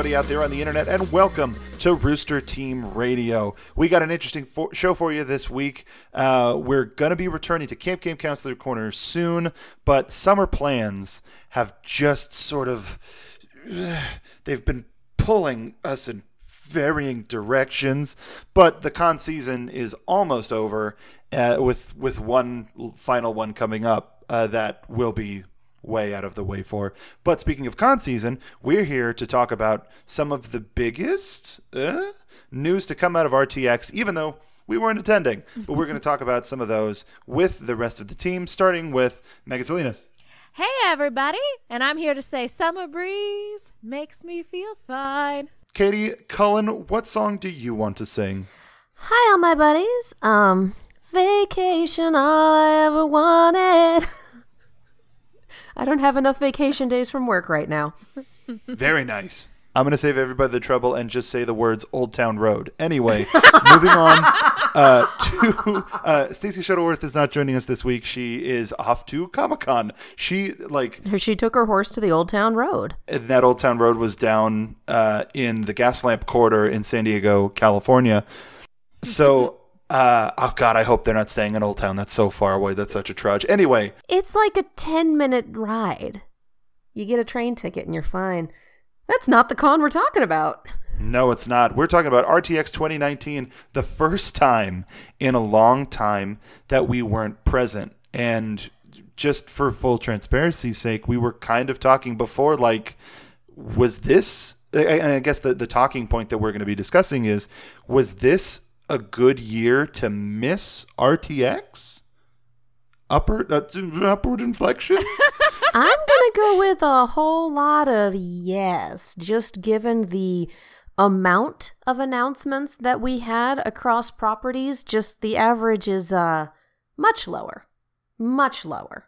Everybody out there on the internet, and welcome to Rooster Team Radio. We got an interesting for- show for you this week. Uh, we're going to be returning to Camp Game Counselor Corner soon, but summer plans have just sort of. they've been pulling us in varying directions, but the con season is almost over, uh, with with one final one coming up uh, that will be way out of the way for. But speaking of con season, we're here to talk about some of the biggest uh, news to come out of RTX, even though we weren't attending. But we're going to talk about some of those with the rest of the team, starting with Megan Salinas. Hey, everybody, and I'm here to say Summer Breeze makes me feel fine. Katie Cullen, what song do you want to sing? Hi, all my buddies. Um, vacation, all I ever wanted. I don't have enough vacation days from work right now. Very nice. I'm going to save everybody the trouble and just say the words Old Town Road. Anyway, moving on uh, to uh, Stacey Shuttleworth is not joining us this week. She is off to Comic Con. She, like, She took her horse to the Old Town Road. and that Old Town Road was down uh, in the Gaslamp Quarter in San Diego, California. So, uh, oh God, I hope they're not staying in Old Town. That's so far away. That's such a trudge. Anyway, It's like a 10 minute ride. You get a train ticket and you're fine. That's not the con we're talking about. No, it's not. We're talking about RTX 2019, the first time in a long time that we weren't present. And just for full transparency's sake, we were kind of talking before like, was this, and I guess the, the talking point that we're going to be discussing is, was this a good year to miss RTX? Upward, uh, upward inflection? I'm going to go with a whole lot of yes, just given the amount of announcements that we had across properties, just the average is uh much lower. Much lower.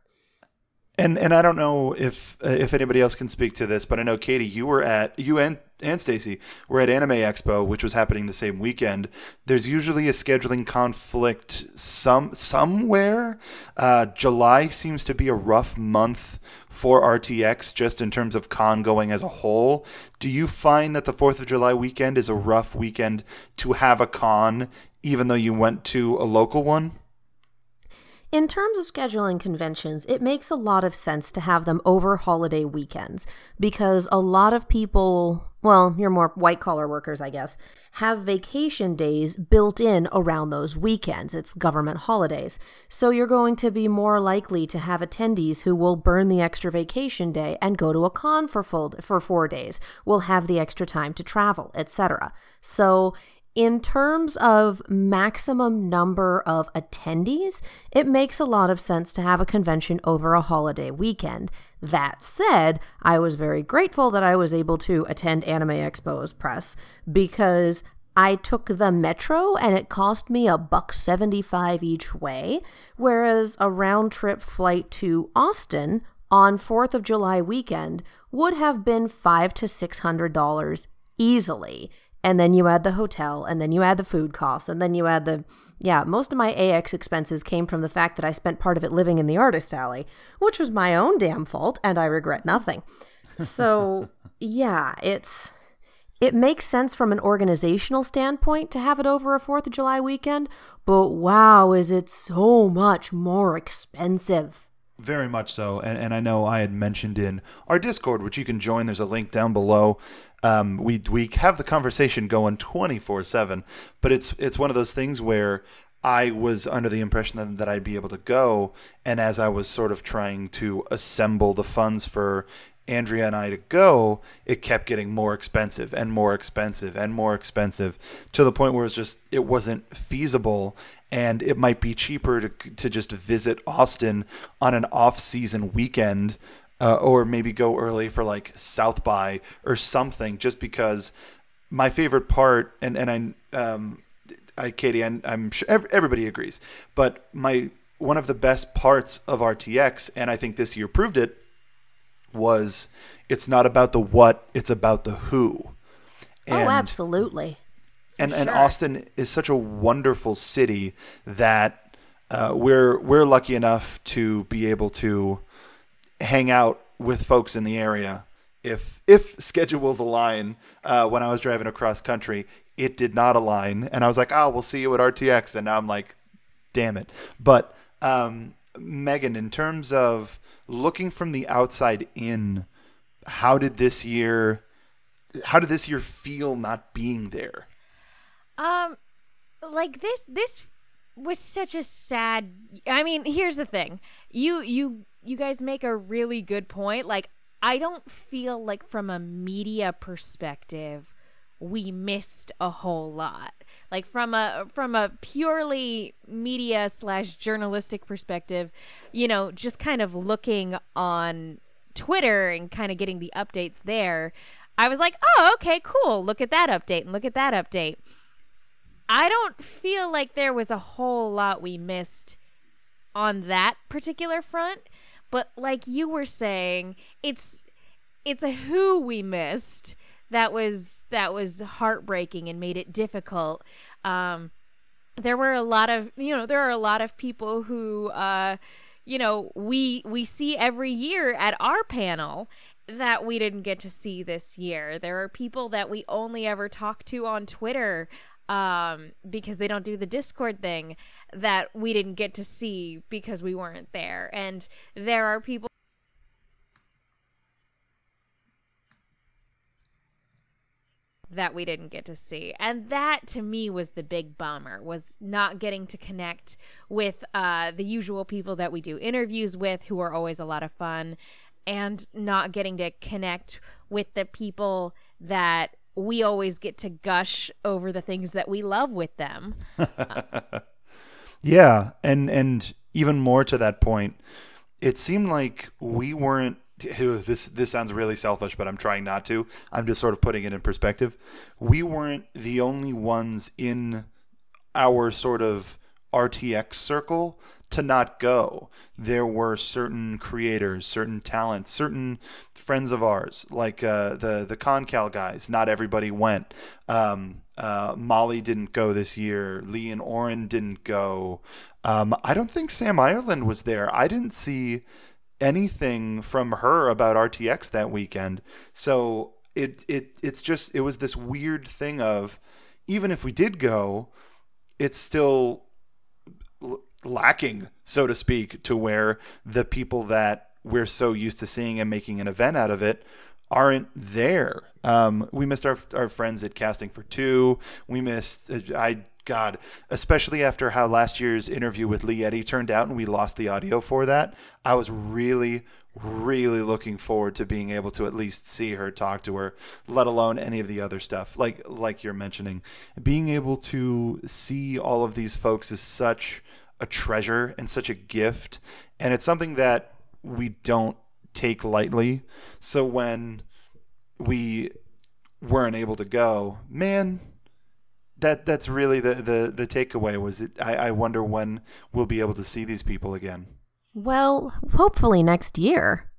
And and I don't know if uh, if anybody else can speak to this, but I know Katie, you were at you and and Stacy were at Anime Expo, which was happening the same weekend. There's usually a scheduling conflict some somewhere. Uh, July seems to be a rough month for RTX, just in terms of con going as a whole. Do you find that the Fourth of July weekend is a rough weekend to have a con, even though you went to a local one? In terms of scheduling conventions, it makes a lot of sense to have them over holiday weekends because a lot of people, well, you're more white collar workers, I guess, have vacation days built in around those weekends. It's government holidays. So you're going to be more likely to have attendees who will burn the extra vacation day and go to a con for full for 4 days, will have the extra time to travel, etc. So in terms of maximum number of attendees, it makes a lot of sense to have a convention over a holiday weekend. That said, I was very grateful that I was able to attend Anime Expo's press because I took the metro and it cost me a buck 75 each way, whereas a round trip flight to Austin on 4th of July weekend would have been 5 to 600 dollars easily. And then you add the hotel and then you add the food costs and then you add the yeah most of my ax expenses came from the fact that i spent part of it living in the artist alley which was my own damn fault and i regret nothing so yeah it's it makes sense from an organizational standpoint to have it over a 4th of july weekend but wow is it so much more expensive Very much so, and and I know I had mentioned in our Discord, which you can join. There's a link down below. Um, we we have the conversation going 24 seven, but it's it's one of those things where I was under the impression that, that I'd be able to go, and as I was sort of trying to assemble the funds for Andrea and I to go, it kept getting more expensive and more expensive and more expensive to the point where it's just it wasn't feasible. And it might be cheaper to to just visit Austin on an off-season weekend uh, or maybe go early for like South by or something just because my favorite part and and I um I Katie I'm, I'm sure everybody agrees but my one of the best parts of RTX and I think this year proved it was it's not about the what, it's about the who. oh absolutely And and. Austin is such a wonderful city that uh, we're we're lucky enough to be able to hang out with folks in the area if if schedules align uh, when I was driving across country, it did not align, and I was like, oh, we'll see you at RTX, and now I'm like, damn it. But um, Megan, in terms of looking from the outside in, how did this year? How did this year feel not being there? Um, like this this was such a sad. I mean, here's the thing. You you you guys make a really good point. Like I don't feel like from a media perspective we missed a whole lot. Like from a from a purely media slash journalistic perspective you know just kind of looking on twitter and kind of getting the updates there i was like oh okay cool. Look at that update and look at that update. I don't feel like there was a whole lot we missed on that particular front but like you were saying it's it's a who we missed that was that was heartbreaking and made it difficult. Um there were a lot of you know there are a lot of people who uh you know we we see every year at our panel that we didn't get to see this year. There are people that we only ever talk to on twitter um because they don't do the discord thing that we didn't get to see because we weren't there. And there are people that we didn't get to see. And that to me was the big bummer was not getting to connect with uh, the usual people that we do interviews with who are always a lot of fun and not getting to connect with the people that we always get to gush over the things that we love with them yeah and and even more to that point it seemed like we weren't this this sounds really selfish, but I'm trying not to. I'm just sort of putting it in perspective. We weren't the only ones in our sort of RTX circle to not go. There were certain creators, certain talents, certain friends of ours, like uh, the the Concal guys. Not everybody went. Um, uh, Molly didn't go this year. Lee and Oren didn't go. Um, I don't think Sam Ireland was there. I didn't see anything from her about RTX that weekend. So it it it's just it was this weird thing of even if we did go, it's still lacking, so to speak, to where the people that we're so used to seeing and making an event out of it aren't there. Um, we missed our our friends at Casting for Two. We missed I God, especially after how last year's interview with Lee Eddy turned out and we lost the audio for that. I was really, really looking forward to being able to at least see her, talk to her, let alone any of the other stuff. Like like you're mentioning, being able to see all of these folks is such a treasure and such a gift, and it's something that we don't take lightly. So when we weren't able to go, man, that that's really the the the takeaway was it I, I wonder when we'll be able to see these people again. Well, hopefully next year.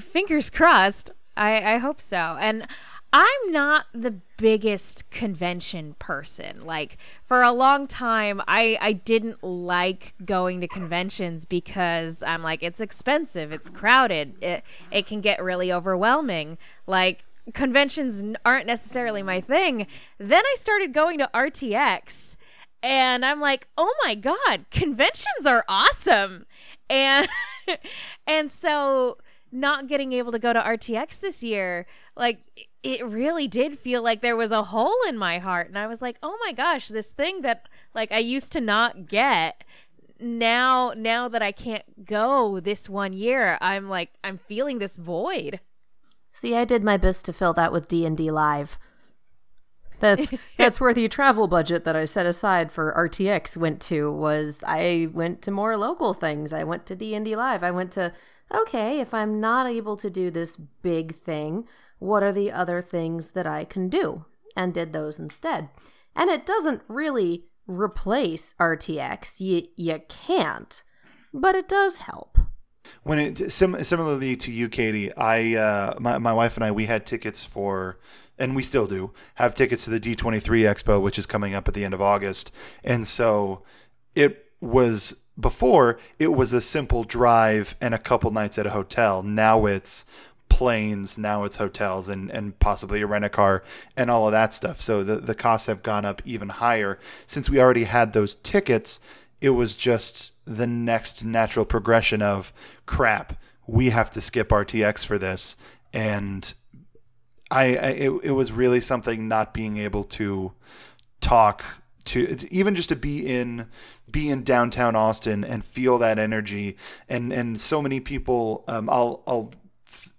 Fingers crossed. I, I hope so. And I'm not the biggest convention person. Like for a long time I I didn't like going to conventions because I'm like it's expensive, it's crowded. It it can get really overwhelming. Like conventions aren't necessarily my thing. Then I started going to RTX and I'm like, "Oh my god, conventions are awesome." And and so not getting able to go to RTX this year, like it really did feel like there was a hole in my heart and I was like, "Oh my gosh, this thing that like I used to not get now now that I can't go this one year, I'm like I'm feeling this void." See, I did my best to fill that with D&D Live. That's that's where the travel budget that I set aside for RTX went to was I went to more local things. I went to D&D Live. I went to okay, if I'm not able to do this big thing, what are the other things that I can do? And did those instead. And it doesn't really replace RTX. You you can't, but it does help when it sim- similarly to you, Katie, I uh, my my wife and I we had tickets for, and we still do have tickets to the D23 Expo, which is coming up at the end of August, and so it was before it was a simple drive and a couple nights at a hotel. Now it's planes, now it's hotels and, and possibly a rent a car and all of that stuff. So the, the costs have gone up even higher. Since we already had those tickets, it was just the next natural progression of crap. We have to skip RTX for this. And I, I it, it was really something not being able to talk to even just to be in be in downtown Austin and feel that energy and and so many people um, I'll I'll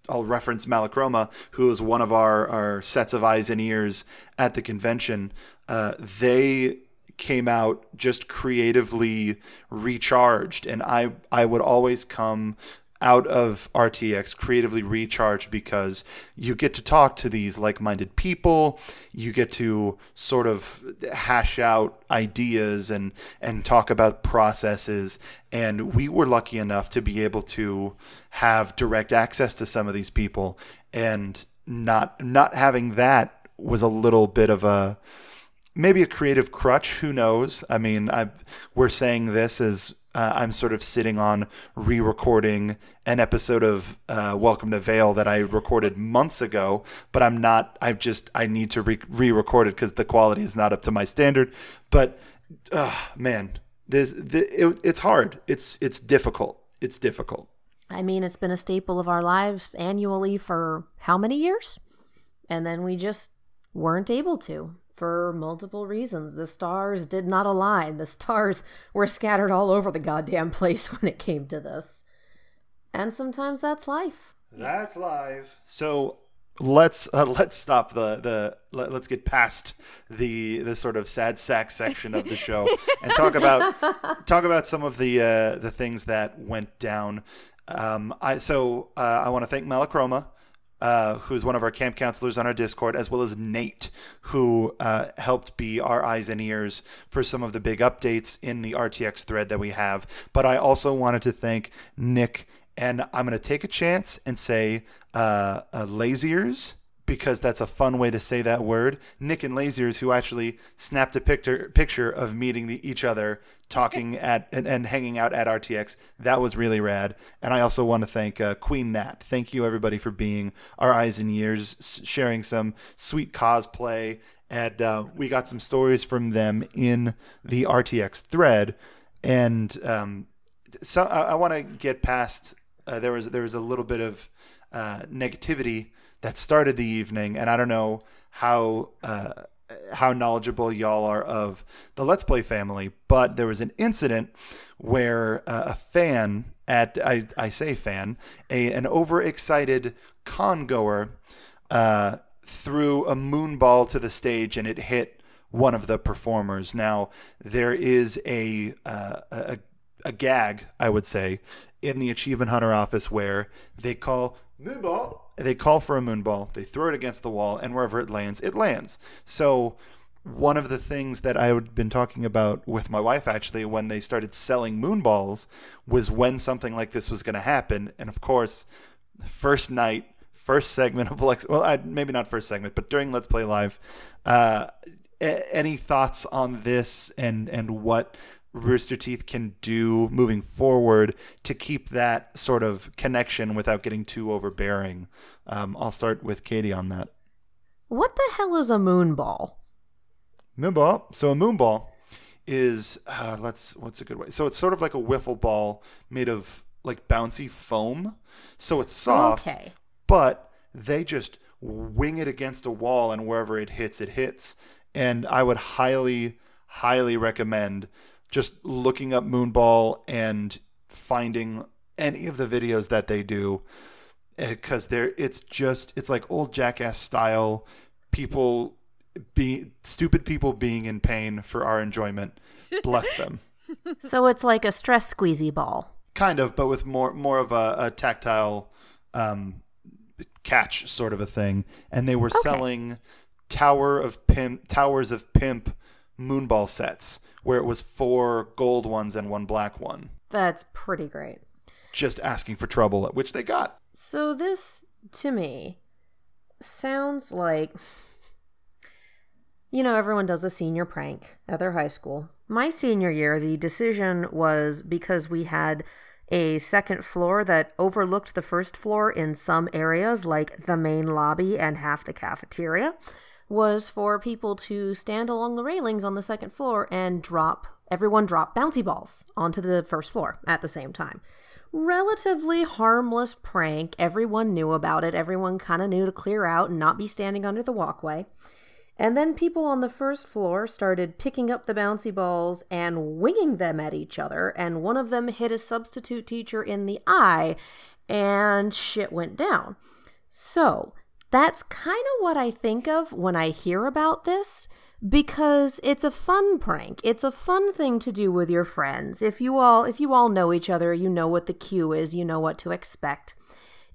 I'll reference Malachroma, who is one of our, our sets of eyes and ears at the convention. Uh, they came out just creatively recharged, and I I would always come out of RTX creatively recharged because you get to talk to these like minded people. You get to sort of hash out ideas and, and talk about processes. And we were lucky enough to be able to have direct access to some of these people. And not not having that was a little bit of a maybe a creative crutch. Who knows? I mean, I we're saying this as uh, I'm sort of sitting on re-recording an episode of uh, Welcome to Vale that I recorded months ago, but I'm not. I've just I need to re- re-record it because the quality is not up to my standard. But uh, man, this, this it, it's hard. It's it's difficult. It's difficult. I mean, it's been a staple of our lives annually for how many years? And then we just weren't able to for multiple reasons. The stars did not align. The stars were scattered all over the goddamn place when it came to this. And sometimes that's life. That's live. So let's uh, let's stop the the let, us get past the the sort of sad sack section of the show and talk about talk about some of the uh, the things that went down. Um, I so uh, I want to thank Malachroma uh, who's one of our camp counselors on our Discord, as well as Nate, who uh, helped be our eyes and ears for some of the big updates in the RTX thread that we have. But I also wanted to thank Nick, and I'm going to take a chance and say uh, uh Laziers because that's a fun way to say that word. Nick and Laziers, who actually snapped a picture picture of meeting the, each other, talking at and, and, hanging out at RTX. That was really rad. And I also want to thank uh, Queen Nat. Thank you everybody for being our eyes and ears, sharing some sweet cosplay, and uh, we got some stories from them in the RTX thread. And um, so I, I want to get past. Uh, there was there was a little bit of uh, negativity that started the evening, and I don't know how uh, how knowledgeable y'all are of the Let's Play family, but there was an incident where uh, a fan at I, I say fan a an overexcited con goer uh, threw a moon ball to the stage and it hit one of the performers. Now there is a uh, a, a gag I would say in the Achievement Hunter office where they call moonball they call for a moonball, they throw it against the wall, and wherever it lands, it lands. So one of the things that I had been talking about with my wife actually when they started selling moonballs was when something like this was going to happen. And of course, first night, first segment of Lex, well, I, maybe not first segment, but during Let's Play Live, uh, a- any thoughts on this and and what Rooster Teeth can do moving forward to keep that sort of connection without getting too overbearing. Um, I'll start with Katie on that. What the hell is a moonball? Moonball. So a moonball is uh, let's what's a good way. So it's sort of like a wiffle ball made of like bouncy foam. So it's soft, okay. but they just wing it against a wall, and wherever it hits, it hits. And I would highly, highly recommend just looking up Moonball and finding any of the videos that they do because eh, they're it's just it's like old jackass style people be stupid people being in pain for our enjoyment. Bless them. So it's like a stress squeezy ball. Kind of but with more more of a, a tactile um, catch sort of a thing. And they were okay. selling tower of pimp towers of pimp moonball sets where it was four gold ones and one black one. That's pretty great. Just asking for trouble, which they got. So this to me sounds like you know everyone does a senior prank at their high school. My senior year, the decision was because we had a second floor that overlooked the first floor in some areas, like the main lobby and half the cafeteria, was for people to stand along the railings on the second floor and drop, everyone drop bouncy balls onto the first floor at the same time. Relatively harmless prank. Everyone knew about it. Everyone kind of knew to clear out and not be standing under the walkway. And then people on the first floor started picking up the bouncy balls and winging them at each other, and one of them hit a substitute teacher in the eye, and shit went down. So, that's kind of what I think of when I hear about this because it's a fun prank. It's a fun thing to do with your friends. If you all if you all know each other, you know what the cue is, you know what to expect.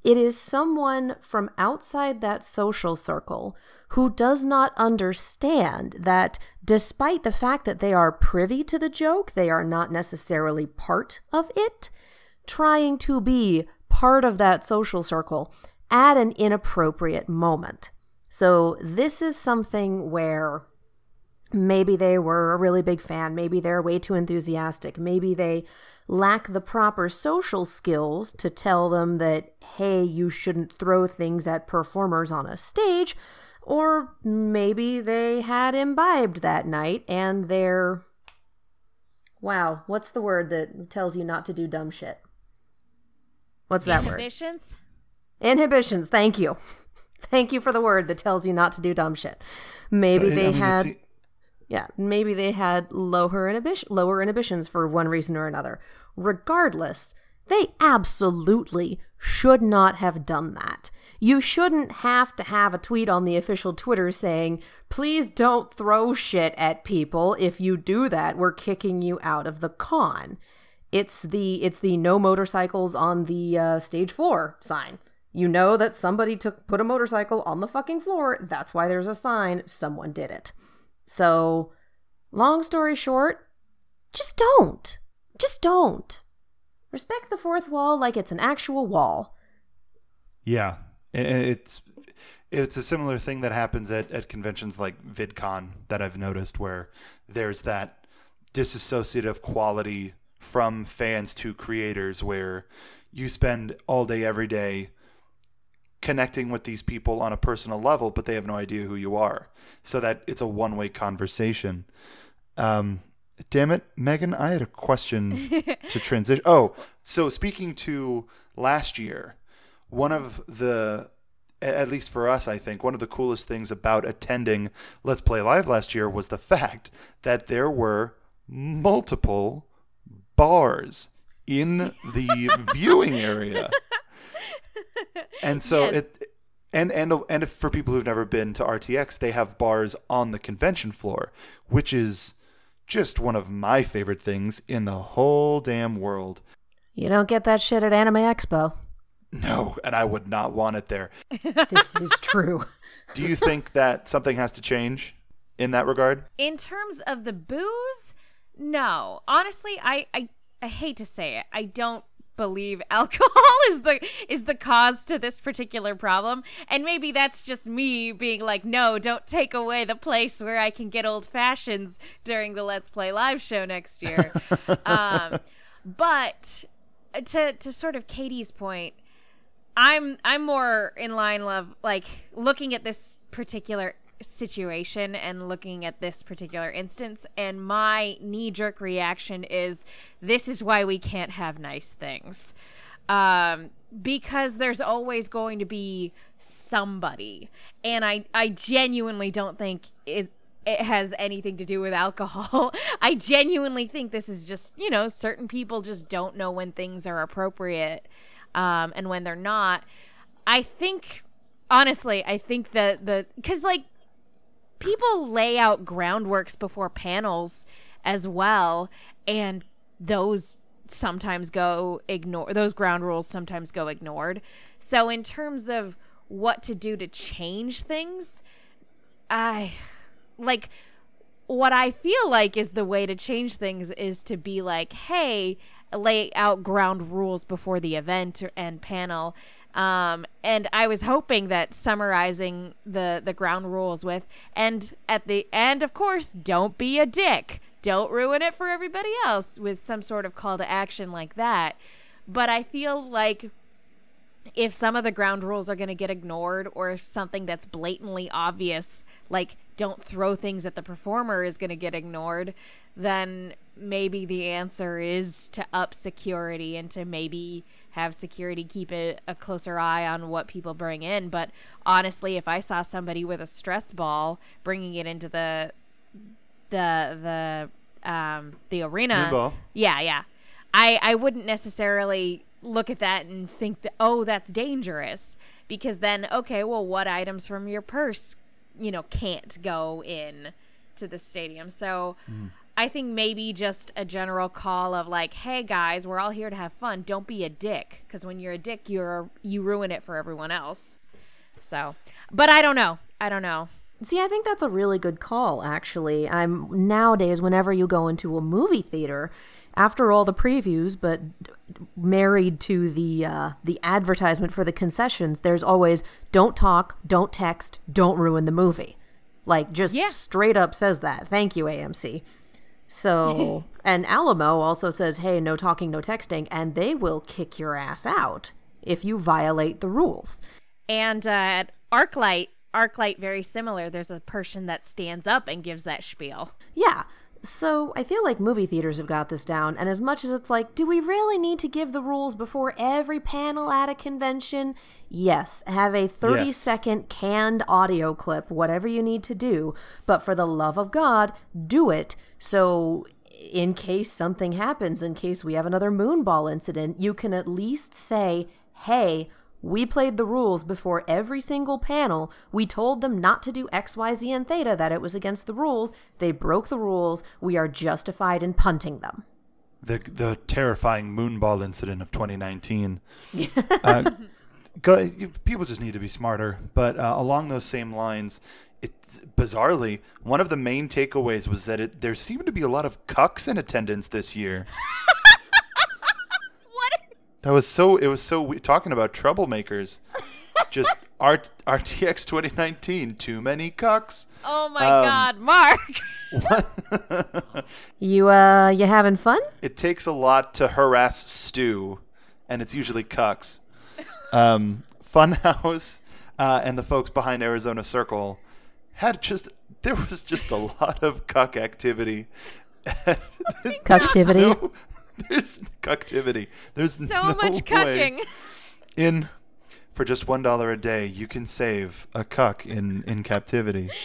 It is someone from outside that social circle who does not understand that despite the fact that they are privy to the joke, they are not necessarily part of it, trying to be part of that social circle at an inappropriate moment. So, this is something where maybe they were a really big fan, maybe they're way too enthusiastic, maybe they lack the proper social skills to tell them that, hey, you shouldn't throw things at performers on a stage, or maybe they had imbibed that night and they're. Wow, what's the word that tells you not to do dumb shit? What's that word? Inhibitions. Thank you. Thank you for the word that tells you not to do dumb shit. Maybe So, I they mean, had, yeah, maybe they had lower inhibition, lower inhibitions for one reason or another. Regardless, they absolutely should not have done that. You shouldn't have to have a tweet on the official Twitter saying, "Please don't throw shit at people. If you do that, we're kicking you out of the con." It's the it's the no motorcycles on the uh, stage floor sign. You know that somebody took put a motorcycle on the fucking floor. That's why there's a sign. Someone did it. So, long story short, just don't. Just don't. Respect the fourth wall like it's an actual wall. Yeah, and it's it's a similar thing that happens at, at conventions like VidCon that I've noticed, where there's that disassociative quality from fans to creators, where you spend all day every day connecting with these people on a personal level, but they have no idea who you are, so that it's a one way conversation. Um, damn it, Megan, I had a question to transition. Oh, so speaking to last year, one of the at least for us, I think one of the coolest things about attending Let's Play Live last year was the fact that there were multiple bars in the viewing area. And so Yes. it and and and if for people who've never been to RTX, they have bars on the convention floor, which is just one of my favorite things in the whole damn world. You don't get that shit at Anime Expo. No, and I would not want it there. This is true. Do you think that something has to change in that regard? In terms of the booze, no. Honestly, I, I I hate to say it. I don't believe alcohol is the is the cause to this particular problem. And maybe that's just me being like, no, don't take away the place where I can get old fashions during the Let's Play live show next year. um, but to to sort of Katie's point, I'm I'm more in line of like looking at this particular situation and looking at this particular instance and my knee jerk reaction is this is why we can't have nice things. Um because there's always going to be somebody and I I genuinely don't think it it has anything to do with alcohol. I genuinely think this is just, you know, certain people just don't know when things are appropriate um, and when they're not. I think, honestly, I think that the, because like people lay out groundworks before panels as well, and those sometimes go ignore, those ground rules sometimes go ignored. So, in terms of what to do to change things, I like what I feel like is the way to change things is to be like, hey, lay out ground rules before the event and panel. Um, and I was hoping that summarizing the the ground rules with, and at the end, of course, don't be a dick. Don't ruin it for everybody else with some sort of call to action like that. but I feel like if some of the ground rules are going to get ignored or if something that's blatantly obvious like don't throw things at the performer is going to get ignored then maybe the answer is to up security and to maybe have security keep a, a closer eye on what people bring in. But honestly if i saw somebody with a stress ball bringing it into the the the um the arena yeah yeah. I i wouldn't necessarily look at that and think that oh that's dangerous. Because then okay well what items from your purse you know can't go in to the stadium. So i think maybe just a general call of like hey guys we're all here to have fun don't be a dick because when you're a dick you're you ruin it for everyone else so but i don't know i don't know See, I think that's a really good call, actually. I'm nowadays, whenever you go into a movie theater, after all the previews, but married to the uh, the advertisement for the concessions, there's always "Don't talk, don't text, don't ruin the movie." Like, just Yeah. straight up says that. Thank you, AMC. So, and Alamo also says, "Hey, no talking, no texting," and they will kick your ass out if you violate the rules. and uh, at arclight arclight very similar there's a person that stands up and gives that spiel Yeah. So I feel like movie theaters have got this down, and as much as it's like, do we really need to give the rules before every panel at a convention? Yes, have a 30 Yes. second canned audio clip, whatever you need to do, but for the love of God, do it. So in case something happens, in case we have another moonball incident, you can at least say, hey, we played the rules before every single panel. We told them not to do X, Y, Z, and Theta, that it was against the rules. They broke the rules. We are justified in punting them. the the terrifying moonball incident of 2019. uh, go, people just need to be smarter. But uh, along those same lines, it's bizarrely one of the main takeaways was that it, there seemed to be a lot of cucks in attendance this year. what That was so. It was so. we- Talking about troublemakers, just Rt, RTX 2019. Too many cucks. oh my Um, god mark You, uh, you having fun? It takes a lot to harass Stu, and it's usually cucks. Um, Funhouse uh, and the folks behind Arizona Circle had just there was just a lot of cuck activity. Cucktivity. No, there's cucktivity. There's so no much cucking in for just one dollar a day. You can save a cuck in in captivity.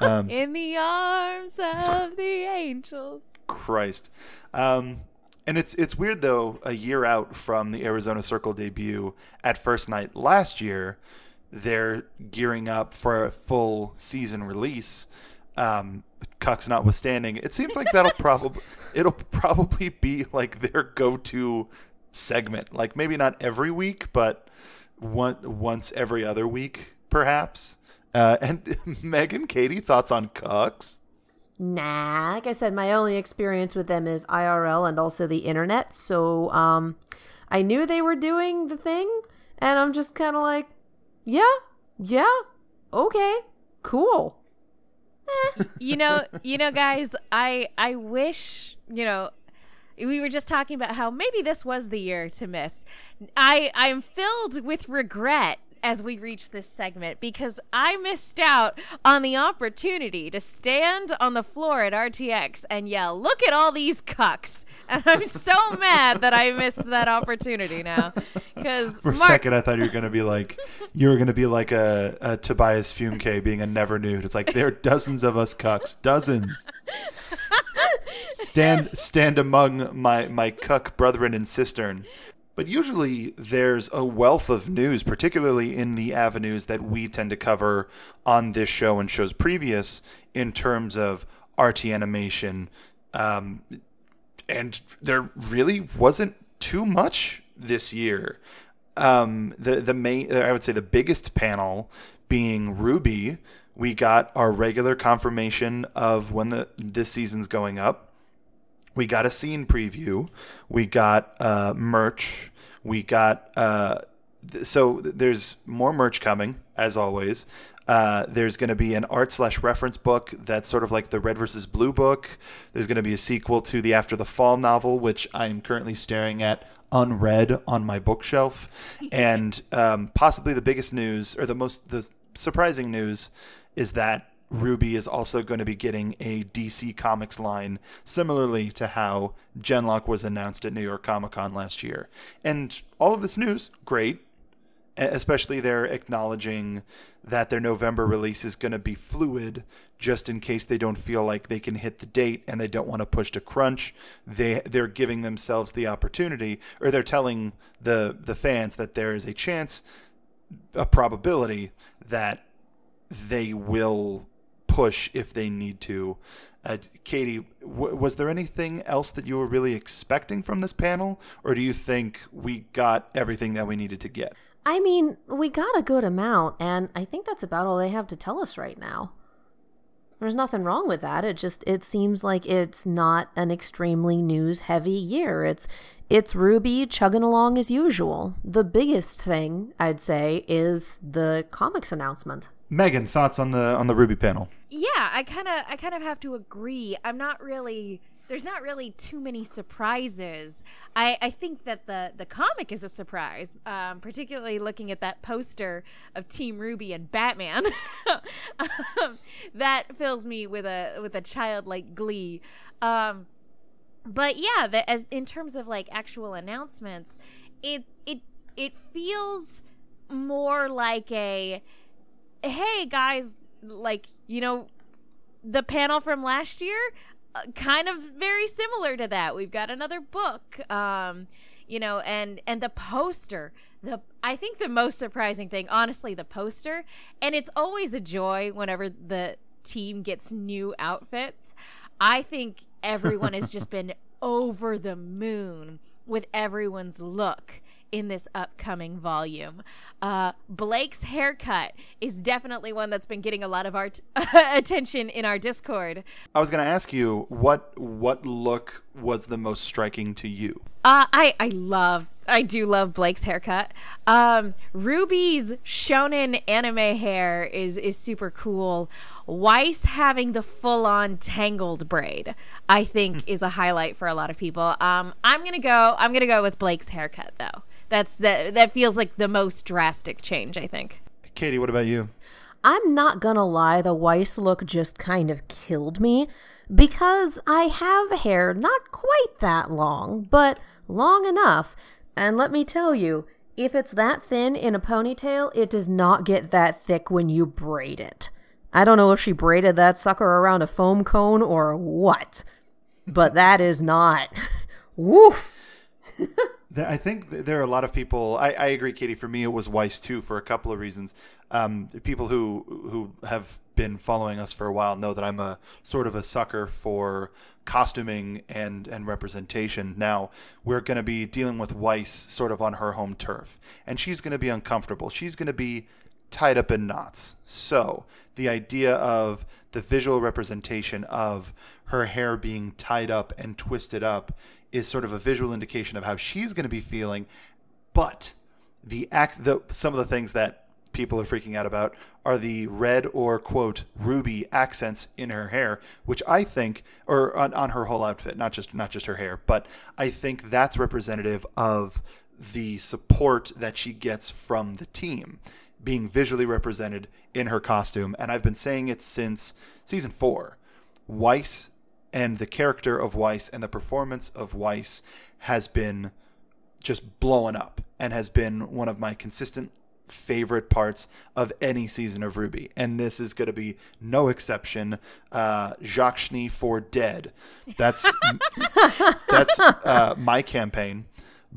Um, in the arms of the angels Christ. Um, and it's it's weird though. A year out from the Arizona Circle debut at first night last year, they're gearing up for a full season release. Um, Cucks notwithstanding, it seems like that'll probably it'll probably be like their go-to segment. Like maybe not every week, but one once every other week, perhaps. Uh, and Megan, Katie, thoughts on Cucks? Nah, like I said, my only experience with them is IRL and also the internet. So, um, I knew they were doing the thing, and I'm just kind of like, yeah, yeah, okay, cool. you know you know guys i i wish you know we were just talking about how maybe this was the year to miss. I i'm filled with regret as we reach this segment because i missed out on the opportunity to stand on the floor at rtx and yell look at all these cucks and i'm so mad that i missed that opportunity now because For a second, I thought you were gonna be like, you were gonna be like a, a Tobias Fünke being a never nude. It's like there are dozens of us cucks, dozens. stand stand among my my cuck brethren and cistern. But usually there's a wealth of news, particularly in the avenues that we tend to cover on this show and shows previous, in terms of RT animation. Um, and there really wasn't too much this year. Um, the the main, I would say, the biggest panel being RWBY. We got our regular confirmation of when the this season's going up. We got a scene preview. We got uh, merch. We got uh, th- so th- there's more merch coming as always. Uh, there's going to be an art slash reference book that's sort of like the Red versus Blue book. There's going to be a sequel to the After the Fall novel, which I'm currently staring at unread on my bookshelf, and um, possibly the biggest news or the most the surprising news is that RWBY is also going to be getting a DC Comics line, similarly to how gen:LOCK was announced at New York Comic Con last year. And all of this news, great. Especially they're acknowledging that their November release is going to be fluid, just in case they don't feel like they can hit the date and they don't want to push to crunch. They they're giving themselves the opportunity, or they're telling the the fans that there is a chance, a probability that they will push if they need to. Uh, Katie, w- was there anything else that you were really expecting from this panel, or do you think we got everything that we needed to get? I mean, we got a good amount, and I think that's about all they have to tell us right now. There's nothing wrong with that. It just it seems like it's not an extremely news heavy year. It's it's RWBY chugging along as usual. The biggest thing I'd say is the comics announcement. Megan, thoughts on the on the RWBY panel? Yeah, I kind of I kind of have to agree. I'm not really there's not really too many surprises. I, I think that the, the comic is a surprise, um, particularly looking at that poster of Team RWBY and Batman. um, that fills me with a with a childlike glee. Um, but yeah, the, as in terms of like actual announcements, it it it feels more like a hey guys, like you know, the panel from last year, uh, kind of very similar to that. We've got another book, um, you know, and and the poster. The I think the most surprising thing, honestly, the poster, and it's always a joy whenever the team gets new outfits. I think everyone has just been over the moon with everyone's look in this upcoming volume. Uh, Blake's haircut is definitely one that's been getting a lot of our t- attention in our Discord. I was going to ask you what what look was the most striking to you. Uh, I I love I do love Blake's haircut. Um, Ruby's shonen anime hair is is super cool. Weiss having the full on tangled braid, I think, is a highlight for a lot of people. Um, I'm gonna go. I'm gonna go with Blake's haircut though. That's that. That feels like the most drastic change. I think. Katie, what about you? I'm not gonna lie, the Weiss look just kind of killed me because I have hair not quite that long, but long enough. And let me tell you, if it's that thin in a ponytail, it does not get that thick when you braid it. I don't know if she braided that sucker around a foam cone or what, but that is not. Woof. I think there are a lot of people. I, I, agree, Katie. For me, it was Weiss too, for a couple of reasons. Um, people who who have been following us for a while know that I'm a sort of a sucker for costuming and and representation. Now we're going to be dealing with Weiss sort of on her home turf, and she's going to be uncomfortable. She's going to be tied up in knots. So the idea of the visual representation of her hair being tied up and twisted up is sort of a visual indication of how she's going to be feeling. But the act, the, some of the things that people are freaking out about are the red or quote ruby accents in her hair, which I think, or on, on her whole outfit, not just not just her hair, but I think that's representative of the support that she gets from the team being visually represented in her costume. And I've been saying it since season four. Weiss and the character of Weiss and the performance of Weiss has been just blowing up and has been one of my consistent favorite parts of any season of RWBY. and this is going to be no exception. Uh, Jacques Schnee for dead. That's that's uh, my campaign,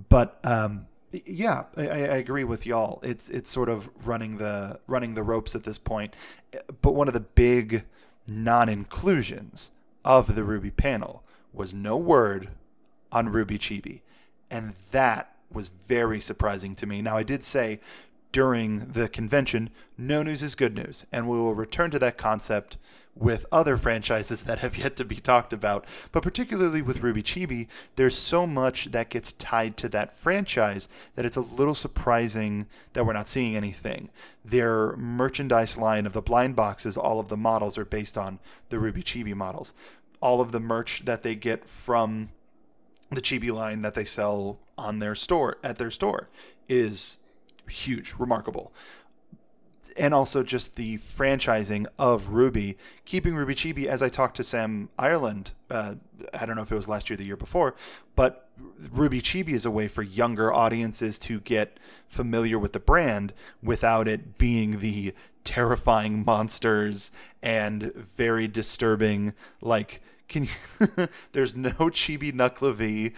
but um, yeah, I, I, agree with y'all. It's it's sort of running the running the ropes at this point, but one of the big non-inclusions of the RWBY panel was no word on RWBY Chibi. And that was very surprising to me. Now, I did say during the convention, no news is good news. And we will return to that concept with other franchises that have yet to be talked about. But particularly with RWBY Chibi, there's so much that gets tied to that franchise that it's a little surprising that we're not seeing anything. Their merchandise line of the blind boxes, all of the models are based on the RWBY Chibi models. All of the merch that they get from the chibi line that they sell on their store at their store is huge, remarkable. And also just the franchising of RWBY, keeping RWBY Chibi. As I talked to Sam Ireland, uh, I don't know if it was last year, or the year before, but RWBY Chibi is a way for younger audiences to get familiar with the brand without it being the terrifying monsters and very disturbing like can you there's no chibi Nuckelavee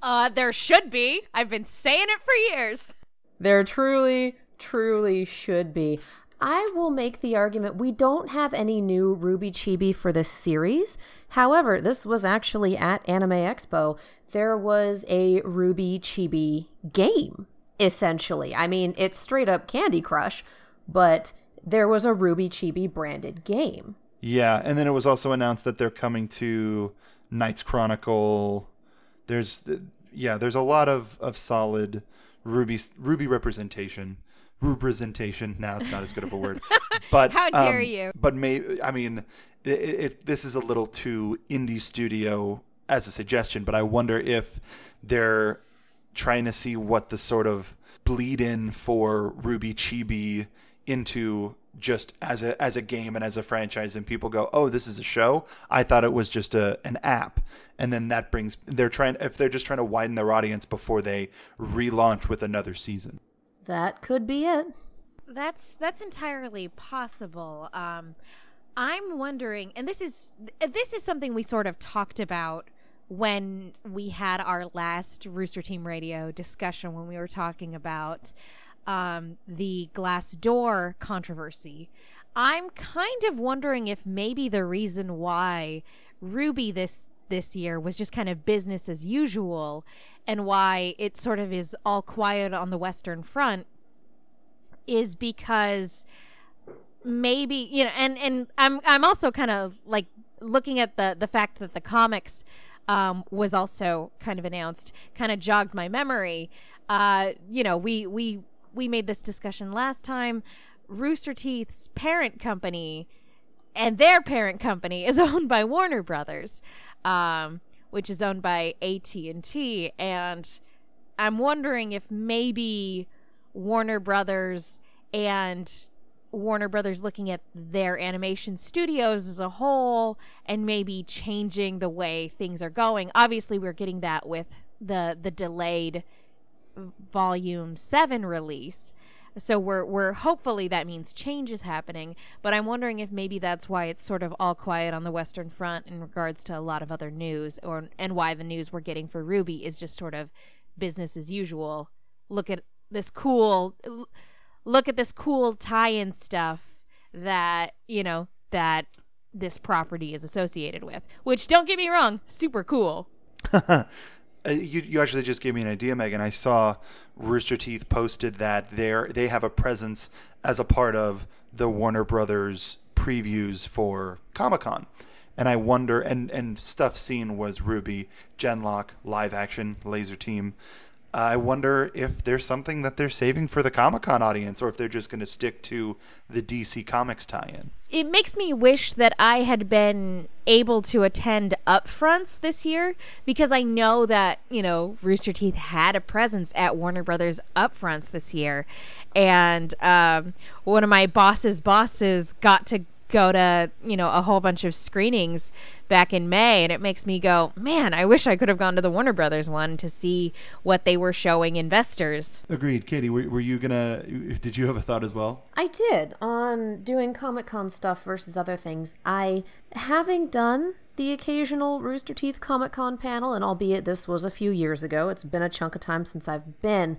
Uh, there should be. I've been saying it for years. There truly, truly should be. I will make the argument we don't have any new RWBY Chibi for this series. However, this was actually at Anime Expo. There was a RWBY Chibi game, essentially. I mean, it's straight up Candy Crush, but there was a RWBY Chibi branded game. Yeah, and then it was also announced that they're coming to Knights Chronicle. There's yeah, there's a lot of of solid RWBY RWBY representation. Representation. Now it's not as good of a word, but How dare um, you. But may I mean, it, it, this is a little too indie studio as a suggestion, but I wonder if they're trying to see what the sort of bleed in for RWBY Chibi into just as a as a game and as a franchise and people go oh this is a show i thought it was just a an app and then that brings they're trying if they're just trying to widen their audience before they relaunch with another season That could be it. That's that's entirely possible. Um, I'm wondering, and this is this is something we sort of talked about when we had our last Rooster Team Radio discussion when we were talking about um, the Glassdoor controversy. I'm kind of wondering if maybe the reason why RWBY this this year was just kind of business as usual and why it sort of is all quiet on the western front is because maybe you know and and i'm i'm also kind of like looking at the the fact that the comics um, was also kind of announced kind of jogged my memory. Uh you know we we we made this discussion last time. Rooster teeth's parent company and their parent company is owned by warner brothers um which is owned by at&t and i'm wondering if maybe warner brothers and Warner Brothers looking at their animation studios as a whole and maybe changing the way things are going. Obviously, we're getting that with the the delayed volume 7 release. So we're we're hopefully that means change is happening, but I'm wondering if maybe that's why it's sort of all quiet on the western front in regards to a lot of other news or and why the news we're getting for RWBY is just sort of business as usual. Look at this cool look at this cool tie-in stuff that you know that this property is associated with which don't get me wrong super cool Uh, you, you actually just gave me an idea, Megan. I saw Rooster Teeth posted that they they have a presence as a part of the Warner Brothers previews for Comic Con, and I wonder and and stuff seen was RWBY, gen:LOCK, live action, Lazer Team. I wonder if there's something that they're saving for the Comic Con audience, or if they're just going to stick to the DC Comics tie-in. it makes me wish that I had been able to attend upfronts this year because I know that, you know, Rooster Teeth had a presence at Warner Brothers upfronts this year. And um, one of my boss's bosses got to go to, you know, a whole bunch of screenings back in May. And it makes me go, man, I wish I could have gone to the Warner Brothers one to see what they were showing investors. Agreed, Katie. Were, were you gonna? Did you have a thought as well? I did on doing Comic Con stuff versus other things. I, having done the occasional Rooster Teeth Comic Con panel, and albeit this was a few years ago, it's been a chunk of time since I've been.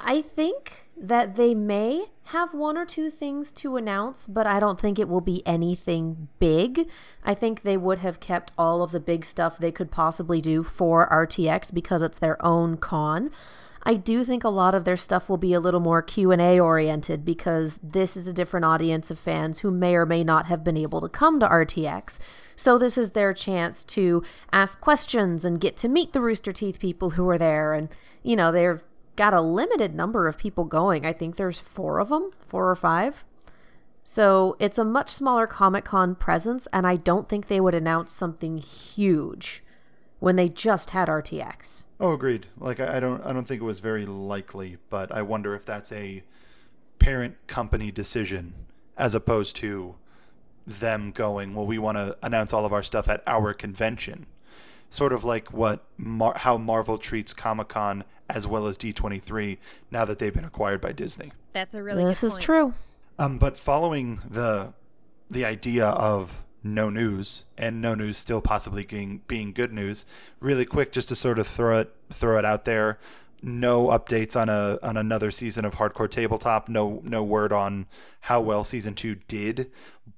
I think that they may have one or two things to announce, but I don't think it will be anything big. I think they would have kept all of the big stuff they could possibly do for RTX because it's their own con. I do think a lot of their stuff will be a little more Q&A oriented because this is a different audience of fans who may or may not have been able to come to RTX. So this is their chance to ask questions and get to meet the Rooster Teeth people who are there and you know, they've got a limited number of people going. I think there's 4 of them, 4 or 5. So it's a much smaller Comic Con presence, and I don't think they would announce something huge when they just had RTX. Oh, agreed. Like I, I don't I don't think it was very likely, but I wonder if that's a parent company decision as opposed to them going, well, we want to announce all of our stuff at our convention. Sort of like what Mar- how Marvel treats Comic Con as well as D23 now that they've been acquired by Disney. That's a really this good is point. true. Um, but following the the idea of no news and no news still possibly being being good news, really quick, just to sort of throw it throw it out there. No updates on a on another season of Hardcore Tabletop. No no word on how well season two did,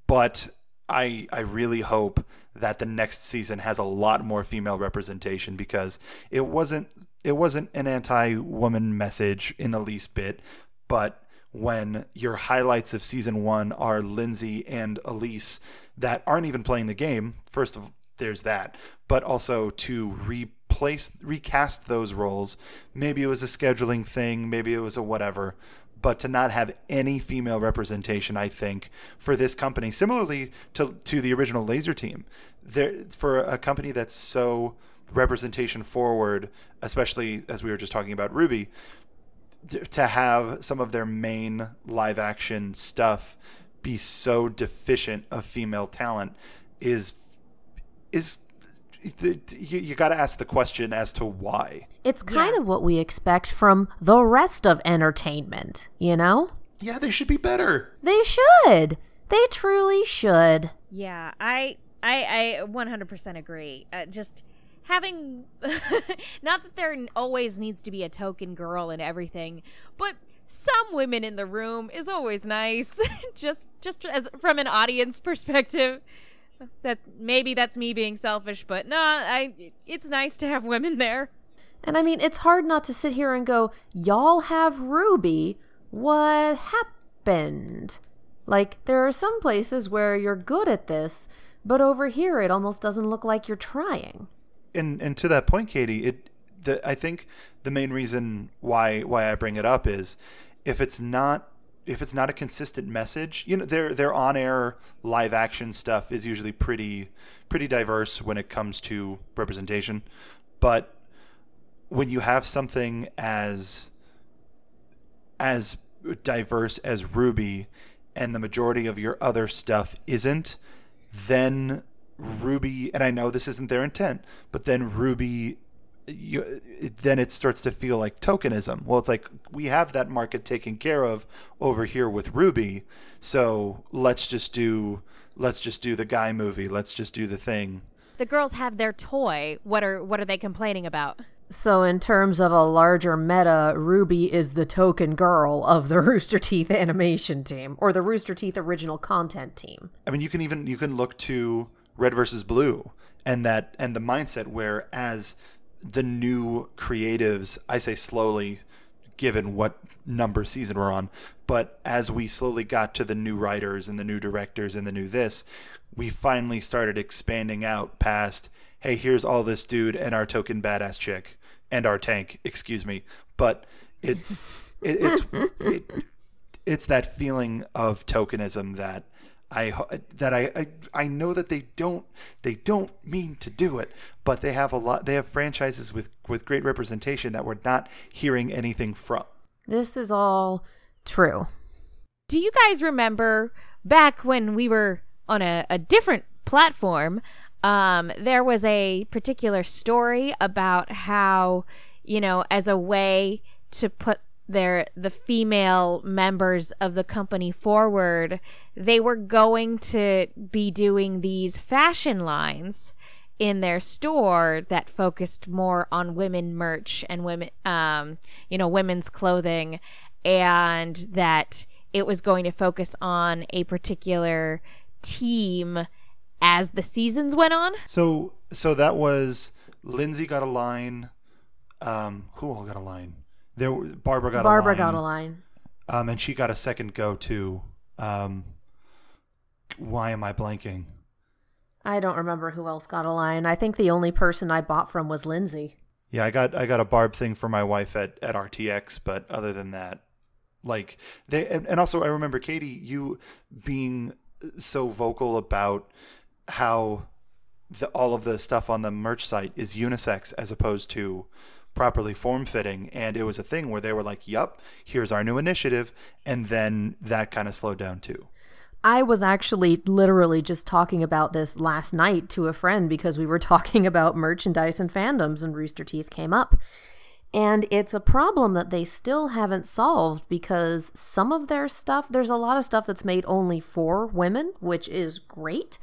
but I I really hope that the next season has a lot more female representation because it wasn't it wasn't an anti-woman message in the least bit, but when your highlights of season one are Lindsay and Elise that aren't even playing the game. First of there's that, but also to replace recast those roles. Maybe it was a scheduling thing, maybe it was a whatever, but to not have any female representation, I think, for this company, similarly to to the original Lazer Team, there for a company that's so representation forward, especially as we were just talking about RWBY, to have some of their main live action stuff be so deficient of female talent is is you, you got to ask the question as to why. It's kind of what we expect from the rest of entertainment, you know? Yeah, they should be better. They should. They truly should. Yeah, I I I 100% agree. Uh, just having not that there always needs to be a token girl and everything, but some women in the room is always nice. just just as from an audience perspective. That maybe that's me being selfish, but nah, I it's nice to have women there. And I mean, it's hard not to sit here and go, y'all have RWBY. What happened? Like, there are some places where you're good at this, but over here it almost doesn't look like you're trying. And and to that point, Katie, it the I think the main reason why why I bring it up is if it's not if it's not a consistent message, you know, their their on air live action stuff is usually pretty pretty diverse when it comes to representation, but when you have something as as diverse as RWBY and the majority of your other stuff isn't, then RWBY and I know this isn't their intent, but then RWBY you, then it starts to feel like tokenism. Well, it's like we have that market taken care of over here with RWBY, so let's just do let's just do the guy movie. Let's just do the thing. The girls have their toy. What are what are they complaining about? So, in terms of a larger meta, RWBY is the token girl of the Rooster Teeth animation team or the Rooster Teeth original content team. I mean, you can even you can look to Red versus Blue and that and the mindset where as the new creatives, I say slowly, given what number season we're on, but as we slowly got to the new writers and the new directors and the new this, we finally started expanding out past, hey, here's all this dude and our token badass chick and our tank, excuse me. But it, it it's it, it's that feeling of tokenism that I that I, I I know that they don't they don't mean to do it, but they have a lot. They have franchises with with great representation that we're not hearing anything from. This is all true. Do you guys remember back when we were on a, a different platform? Um, there was a particular story about how you know as a way to put their the female members of the company forward they were going to be doing these fashion lines in their store that focused more on women merch and women um you know women's clothing and that it was going to focus on a particular team as the seasons went on So so that was Lindsay got a line. Um, who all got a line? There, Barbara got Barbara a line. got a line. Um, and she got a second go too. Um, why am I blanking? I don't remember who else got a line. I think the only person I bought from was Lindsay. Yeah, I got I got a barb thing for my wife at at RTX, but other than that, like they and, and also I remember Katie, you being so vocal about how the, all of the stuff on the merch site is unisex as opposed to properly form fitting. And it was a thing where they were like, "Yup, here's our new initiative," and then that kind of slowed down too. I was actually literally just talking about this last night to a friend because we were talking about merchandise and fandoms, and Rooster Teeth came up. And it's a problem that they still haven't solved because some of their stuff, there's a lot of stuff that's made only for women, which is great.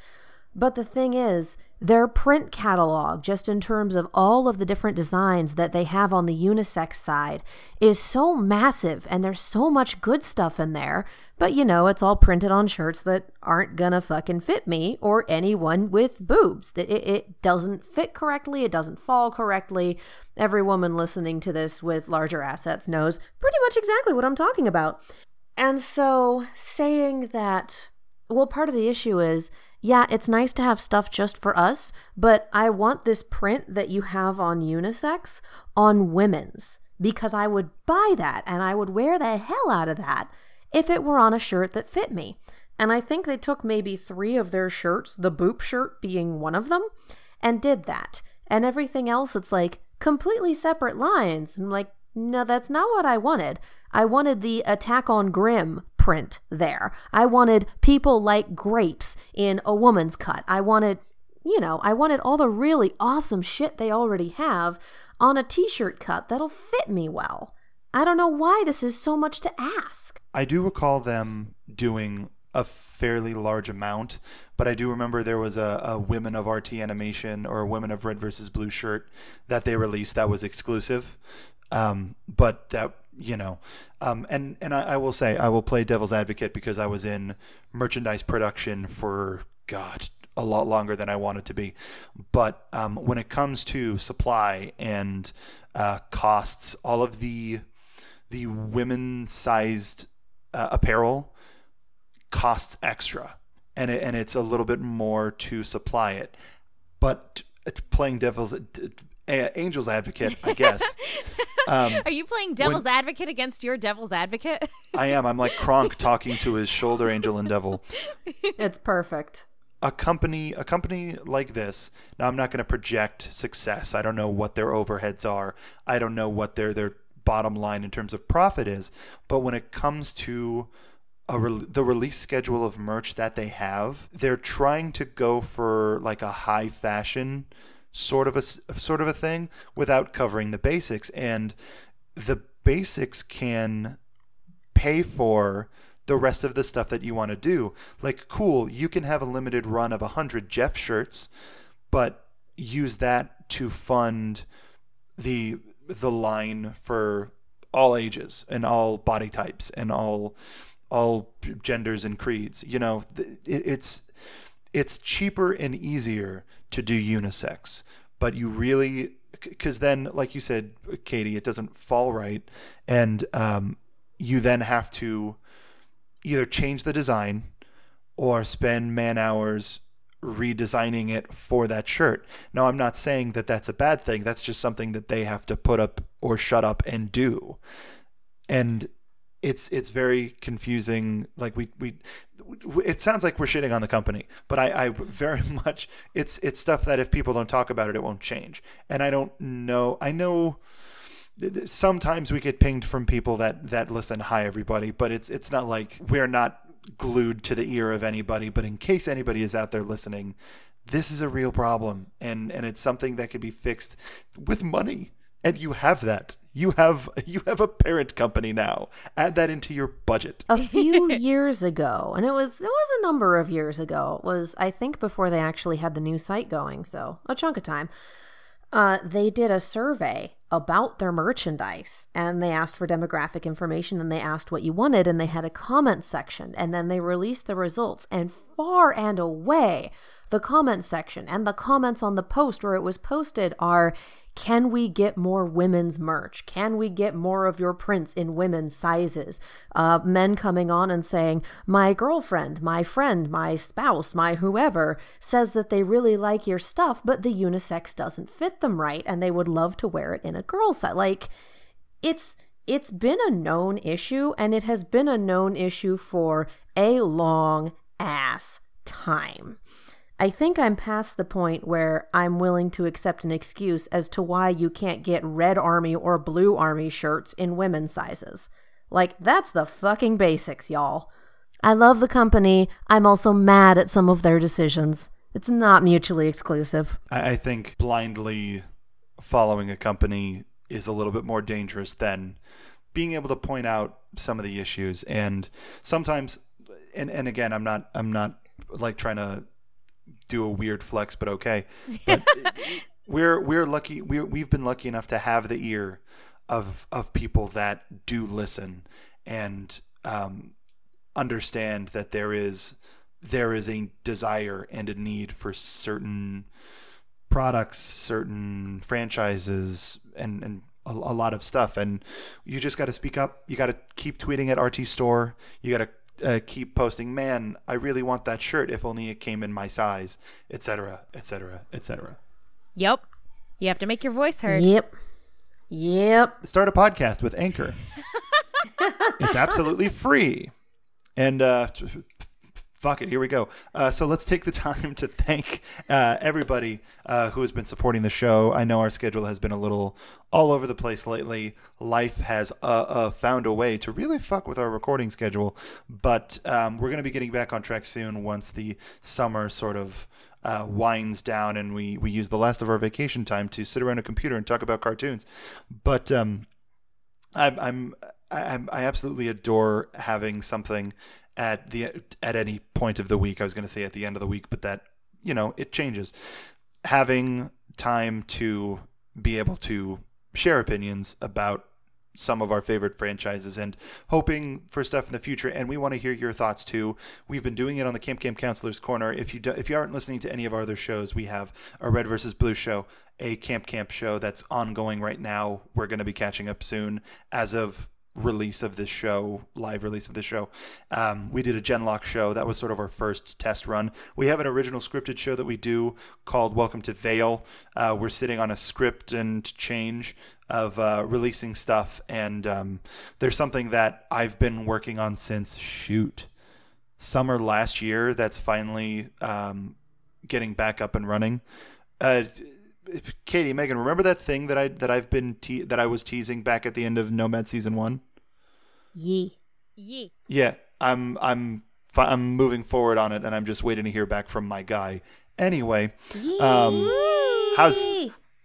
But the thing is, their print catalog, just in terms of all of the different designs that they have on the unisex side, is so massive and there's so much good stuff in there. But you know, it's all printed on shirts that aren't gonna fucking fit me or anyone with boobs. That it, it doesn't fit correctly, it doesn't fall correctly. Every woman listening to this with larger assets knows pretty much exactly what I'm talking about. And so saying that, well, part of the issue is yeah, it's nice to have stuff just for us, but I want this print that you have on unisex on women's because I would buy that and I would wear the hell out of that if it were on a shirt that fit me. And I think they took maybe three of their shirts, the boop shirt being one of them, and did that. And everything else, it's like completely separate lines. I'm like, no, that's not what I wanted. I wanted the attack on Grimm print there. I wanted people like grapes in a woman's cut. I wanted, you know, I wanted all the really awesome shit they already have on a t shirt cut that'll fit me well. I don't know why this is so much to ask. I do recall them doing a fairly large amount, but I do remember there was a, a Women of RT animation or a Women of Red versus Blue shirt that they released that was exclusive. Um, but that you know, um, and and I, I, will say I will play devil's advocate because I was in merchandise production for God a lot longer than I wanted to be. But um, when it comes to supply and uh, costs, all of the the women sized uh, apparel costs extra, and it, and it's a little bit more to supply it. But playing devil's angel's advocate, I guess. Um, Are you playing devil's when, advocate against your devil's advocate? I am. I'm like Kronk talking to his shoulder angel and devil. It's perfect. A company, a company like this. Now, I'm not going to project success. I don't know what their overheads are. I don't know what their their bottom line in terms of profit is. But when it comes to Re- the release schedule of merch that they have, they're trying to go for like a high fashion sort of a sort of a thing without covering the basics. And the basics can pay for the rest of the stuff that you want to do. Like cool you can have a limited run of 100 jeff shirts but use that to fund the the line for all ages and all body types and all all genders and creeds you know? It's it's cheaper and easier to do unisex, but you really because then, like you said, Katie, it doesn't fall right, and um, you then have to either change the design or spend man hours redesigning it for that shirt. Now, I'm not saying that that's a bad thing. That's just something that they have to put up or shut up and do. And it's it's very confusing. Like we we it sounds like we're shitting on the company, but I, I very much it's it's stuff that if people don't talk about it, it won't change. And I don't know. I know sometimes we get pinged from people that that listen. Hi everybody, but it's it's not like we're not glued to the ear of anybody. But in case anybody is out there listening, this is a real problem, and and it's something that could be fixed with money and you have that. You have you have a parent company now. Add that into your budget. A few years ago and it was it was a number of years ago it was i think before they actually had the new site going so a chunk of time. Uh, they did a survey about their merchandise and they asked for demographic information and they asked what you wanted and they had a comment section and then they released the results and far and away the comment section and the comments on the post where it was posted are can we get more women's merch? Can we get more of your prints in women's sizes? Uh, men coming on and saying, My girlfriend, my friend, my spouse, my whoever says that they really like your stuff, but the unisex doesn't fit them right and they would love to wear it in a girl size. Like, it's it's been a known issue and it has been a known issue for a long ass time. I think I'm past the point where I'm willing to accept an excuse as to why you can't get red army or blue army shirts in women's sizes. Like, that's the fucking basics, y'all. I love the company. I'm also mad at some of their decisions. It's not mutually exclusive. I, think blindly following a company is a little bit more dangerous than being able to point out some of the issues and sometimes and and again I'm not I'm not like trying to do a weird flex but okay but we're we're lucky we we've been lucky enough to have the ear of of people that do listen and um, understand that there is there is a desire and a need for certain products, certain franchises, and and a, a lot of stuff. And you just got to speak up. You got to keep tweeting at RT Store. You got to uh, keep posting. Man, I really want that shirt. If only it came in my size, etc., etc., etc. Yep. You have to make your voice heard. Yep. Yep. Start a podcast with Anchor. it's absolutely free. And uh, fuck it, here we go. Uh, so let's take the time to thank uh, everybody uh, who has been supporting the show. I know our schedule has been a little all over the place lately. Life has uh, uh, found a way to really fuck with our recording schedule, but um, we're going to be getting back on track soon once the summer sort of. Uh, winds down and we we use the last of our vacation time to sit around a computer and talk about cartoons but um i'm i'm I, I absolutely adore having something at the at any point of the week. I was going to say at the end of the week, but that you know it changes. Having time to be able to share opinions about some of our favorite franchises and hoping for stuff in the future. And we want to hear your thoughts too. We've been doing it on the camp camp counselors corner. If you do, if you aren't listening to any of our other shows we have a red versus blue show a camp camp show that's ongoing right now. We're going to be catching up soon. As of release of this show, live release of the show. Um, we did a gen:LOCK show. That was sort of our first test run. We have an original scripted show that we do called Welcome to Vale. Uh, we're sitting on a script and change of uh, releasing stuff, and um, there's something that I've been working on since shoot summer last year. That's finally um, getting back up and running. Uh, Katie, Megan, remember that thing that I that I've been te- that I was teasing back at the end of Nomad season one? Yee. Yee. Yeah, I'm I'm fi- I'm moving forward on it, and I'm just waiting to hear back from my guy. Anyway, um, how's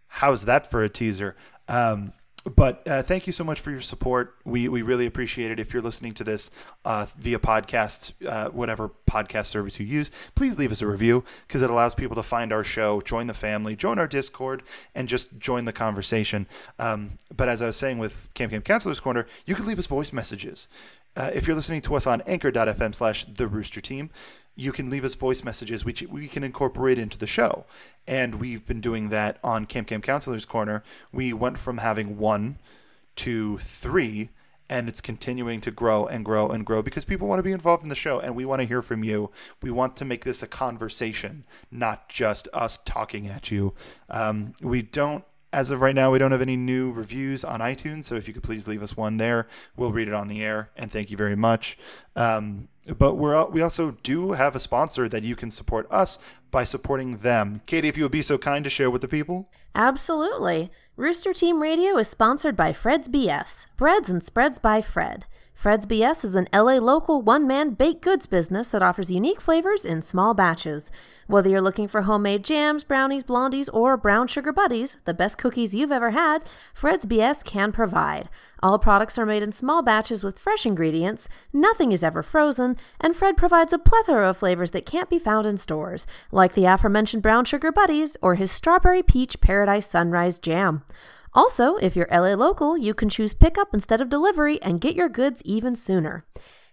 how's that for a teaser? Um, but uh, thank you so much for your support. We we really appreciate it. If you're listening to this uh, via podcast, uh, whatever podcast service you use, please leave us a review because it allows people to find our show, join the family, join our Discord, and just join the conversation. Um, but as I was saying with Camp Camp Counselors Corner, you can leave us voice messages. Uh, if you're listening to us on anchor.fm slash the rooster team, you can leave us voice messages which we can incorporate into the show. And we've been doing that on Camp Camp Counselors Corner. We went from having one to three, and it's continuing to grow and grow and grow because people want to be involved in the show and we want to hear from you. We want to make this a conversation, not just us talking at you. Um, we don't as of right now, we don't have any new reviews on iTunes, so if you could please leave us one there, we'll read it on the air. And thank you very much. Um, but we're we also do have a sponsor that you can support us by supporting them. Katie, if you would be so kind to share with the people. Absolutely. Rooster Team Radio is sponsored by Fred's BS, Breads and Spreads by Fred. Fred's BS is an LA local one man baked goods business that offers unique flavors in small batches. Whether you're looking for homemade jams, brownies, blondies, or brown sugar buddies, the best cookies you've ever had, Fred's BS can provide. All products are made in small batches with fresh ingredients, nothing is ever frozen, and Fred provides a plethora of flavors that can't be found in stores, like the aforementioned brown sugar buddies or his strawberry peach paradise sunrise jam. Also, if you're LA local, you can choose pickup instead of delivery and get your goods even sooner.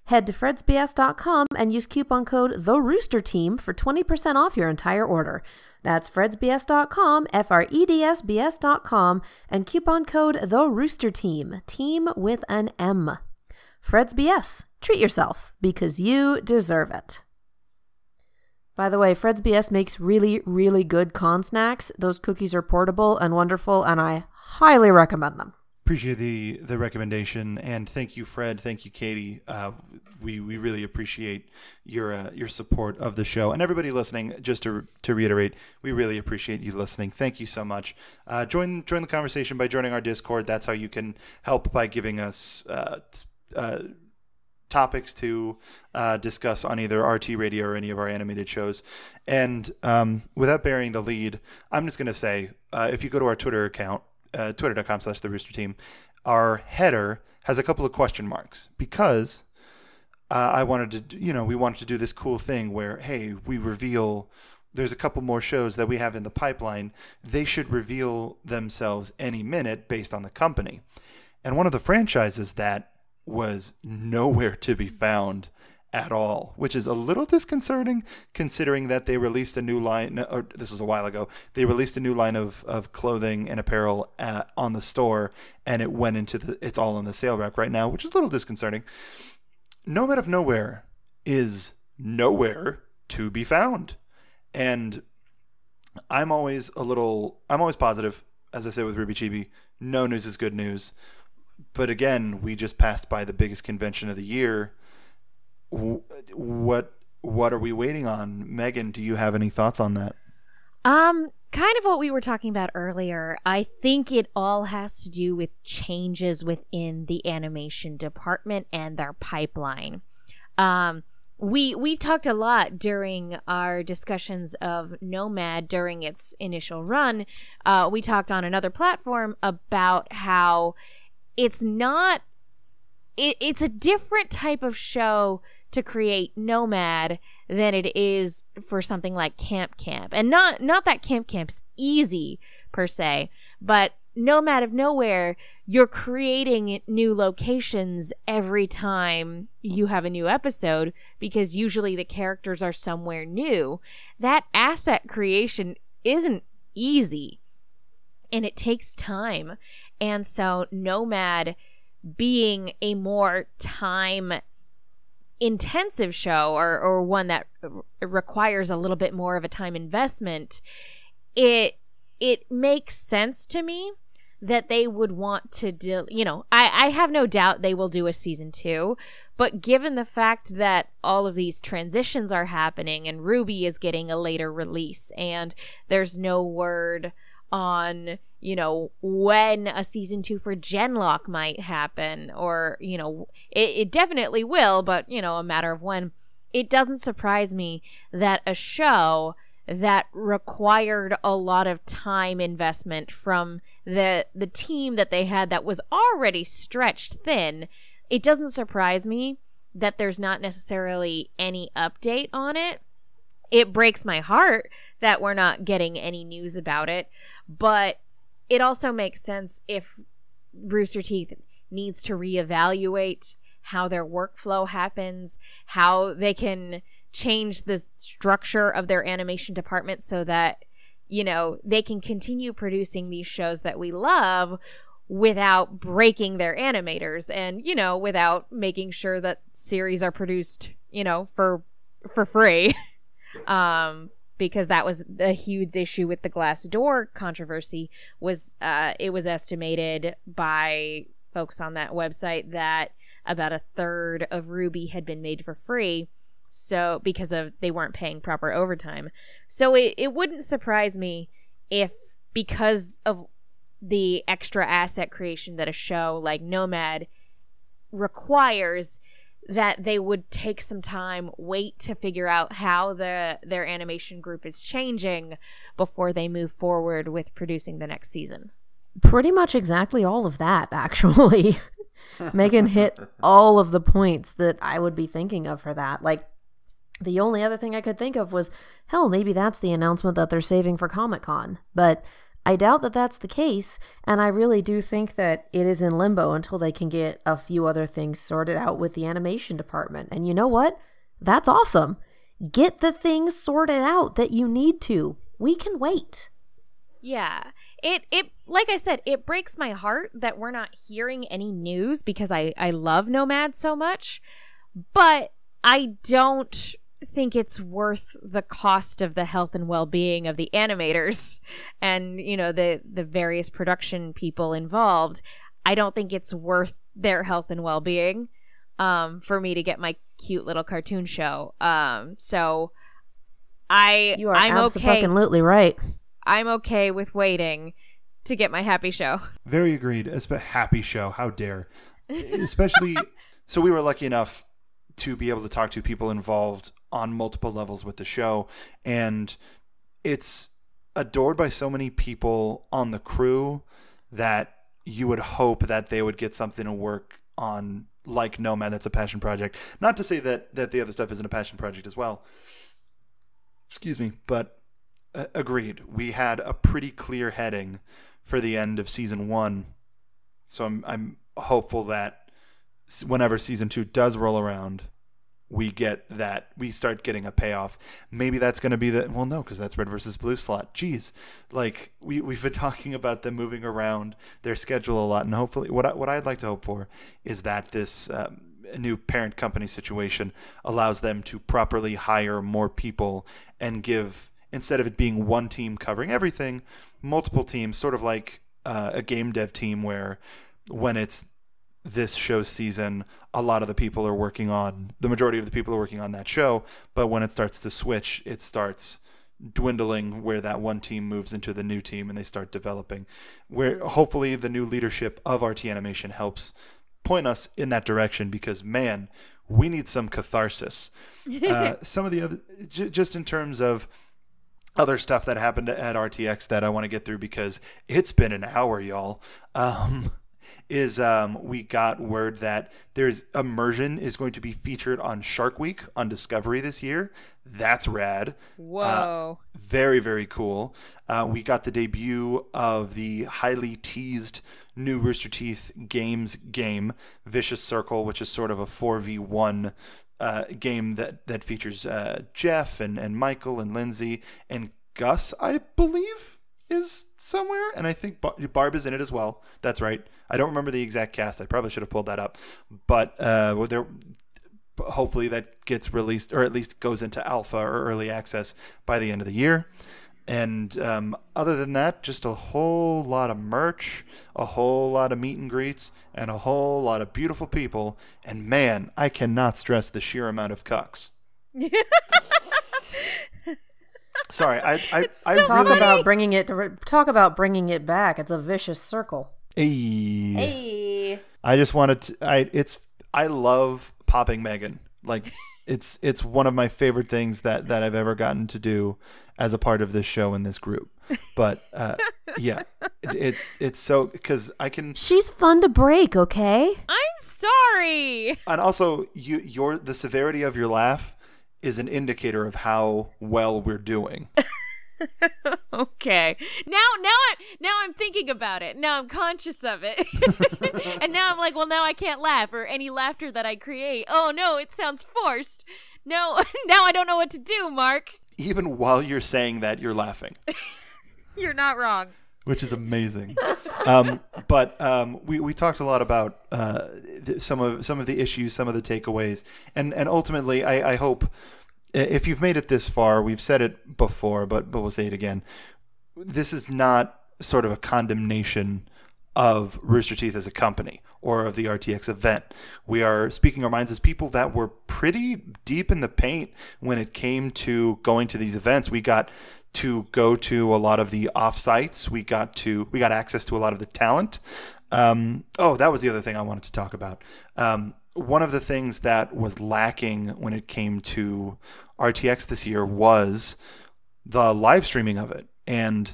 Head to fredsbs.com and use coupon code The Rooster Team for 20% off your entire order. That's fredsbs.com, F R E D S B S.com, and coupon code The Rooster Team, team with an M. Fred's BS. Treat yourself because you deserve it. By the way, Fred's BS makes really, really good con snacks. Those cookies are portable and wonderful, and I highly recommend them. Appreciate the the recommendation, and thank you, Fred. Thank you, Katie. Uh, we we really appreciate your uh, your support of the show, and everybody listening. Just to to reiterate, we really appreciate you listening. Thank you so much. Uh, join join the conversation by joining our Discord. That's how you can help by giving us. Uh, uh, topics to uh, discuss on either RT Radio or any of our animated shows. And um, without burying the lead, I'm just going to say uh, if you go to our Twitter account, uh, twitter.com slash the rooster team, our header has a couple of question marks because uh, I wanted to, you know, we wanted to do this cool thing where, hey, we reveal there's a couple more shows that we have in the pipeline. They should reveal themselves any minute based on the company. And one of the franchises that was nowhere to be found at all, which is a little disconcerting considering that they released a new line, or this was a while ago, they released a new line of, of clothing and apparel at, on the store and it went into the, it's all on the sale rack right now, which is a little disconcerting. Nomad of Nowhere is nowhere to be found. And I'm always a little, I'm always positive, as I say with RWBY Chibi, no news is good news. But again, we just passed by the biggest convention of the year what what are we waiting on? Megan, do you have any thoughts on that? Um, kind of what we were talking about earlier. I think it all has to do with changes within the animation department and their pipeline. Um, we we talked a lot during our discussions of Nomad during its initial run. Uh, we talked on another platform about how it's not. It, it's a different type of show to create Nomad than it is for something like Camp Camp. And not not that Camp Camp's easy per se, but Nomad of Nowhere, you're creating new locations every time you have a new episode because usually the characters are somewhere new. That asset creation isn't easy and it takes time. And so Nomad being a more time intensive show or, or one that requires a little bit more of a time investment, it it makes sense to me that they would want to do you know I, I have no doubt they will do a season two but given the fact that all of these transitions are happening and RWBY is getting a later release and there's no word on you know when a season two for gen:LOCK might happen or you know it, it definitely will but you know a matter of when. It doesn't surprise me that a show that required a lot of time investment from the the team that they had that was already stretched thin it doesn't surprise me that there's not necessarily any update on it. It breaks my heart that we're not getting any news about it. But it also makes sense if Rooster Teeth needs to reevaluate how their workflow happens, how they can change the structure of their animation department so that you know they can continue producing these shows that we love without breaking their animators and you know without making sure that series are produced you know for for free. Um because that was a huge issue with the Glassdoor controversy was uh, it was estimated by folks on that website that about a third of RWBY had been made for free. So because of they weren't paying proper overtime. So it, it wouldn't surprise me if because of the extra asset creation that a show like nomad requires that they would take some time, wait to figure out how the their animation group is changing before they move forward with producing the next season. Pretty much exactly all of that, actually. Megan hit all of the points that I would be thinking of for that. Like the only other thing I could think of was, hell, maybe that's the announcement that they're saving for Comic Con. But I doubt that that's the case, and I really do think that it is in limbo until they can get a few other things sorted out with the animation department. And you know what? That's awesome. Get the things sorted out that you need to. We can wait. Yeah. It it like I said, it breaks my heart that we're not hearing any news because I I love Nomad so much. But I don't think it's worth the cost of the health and well-being of the animators and you know the the various production people involved I don't think it's worth their health and well being um, for me to get my cute little cartoon show. Um, so I You are I'm okay. absolutely right. I'm okay with waiting to get my happy show. Very agreed. It's a happy show. How dare. Especially, so we were lucky enough to be able to talk to people involved on multiple levels with the show. And it's adored by so many people on the crew that you would hope that they would get something to work on like Nomad. That's a passion project. Not to say that, that the other stuff isn't a passion project as well. Excuse me. But uh, agreed. We had a pretty clear heading for the end of season one. So I'm I'm hopeful that whenever season two does roll around, we get that we start getting a payoff. Maybe that's going to be the well, no, because that's red versus blue slot. Jeez, like we we've been talking about them moving around their schedule a lot, and hopefully, what I, what I'd like to hope for is that this. Um, new parent company situation allows them to properly hire more people and give instead of it being one team covering everything, multiple teams, sort of like uh, a game dev team where when it's this show's season, a lot of the people are working on the majority of the people are working on that show, but when it starts to switch, it starts dwindling where that one team moves into the new team and they start developing where hopefully the new leadership of RT animation helps point us in that direction because man we need some catharsis uh, some of the other j- just in terms of other stuff that happened at RTX that I want to get through because it's been an hour, y'all. Um, is um, we got word that there's immersion is going to be featured on Shark Week on Discovery this year. That's rad. Whoa. Very, very cool. Uh, we got the debut of the highly teased new Rooster Teeth games game, Vicious Circle, which is sort of a 4v1 uh, game that, that features uh, Jeff and, and Michael and Lindsay and Gus, I believe, is somewhere. And I think Barb is in it as well. That's right. I don't remember the exact cast. I probably should have pulled that up. But uh, well, there hopefully that gets released or at least goes into alpha or early access by the end of the year. And um, other than that, just a whole lot of merch, a whole lot of meet and greets, and a whole lot of beautiful people. And man, I cannot stress the sheer amount of cucks. Sorry, I I, I Talk really about bringing it. to, Talk about bringing it back. It's a vicious circle. Hey. Hey. I just wanted to. I it's I love popping Megan. Like it's it's one of my favorite things that that I've ever gotten to do as a part of this show and this group. But uh, yeah, it, it it's so because I can She's fun to break. Okay. I'm sorry. and also you your the severity of your laugh is an indicator of how well we're doing. Okay. Now now I'm now I'm thinking about it. Now I'm conscious of it. and now I'm like, well now I can't laugh or any laughter that I create. Oh no, it sounds forced. No, now I don't know what to do, Mark. Even while you're saying that, you're laughing. You're not wrong. Which is amazing. um, but um, we we talked a lot about uh, th- some of some of the issues, some of the takeaways, and and ultimately, I, I hope if you've made it this far, we've said it before, but but we'll say it again. This is not sort of a condemnation of Rooster Teeth as a company or of the RTX event. We are speaking our minds as people that were pretty deep in the paint when it came to going to these events. We got to go to a lot of the offsites. We got to we got access to a lot of the talent. Um, oh, that was the other thing I wanted to talk about. Um, one of the things that was lacking when it came to RTX this year was the live streaming of it. And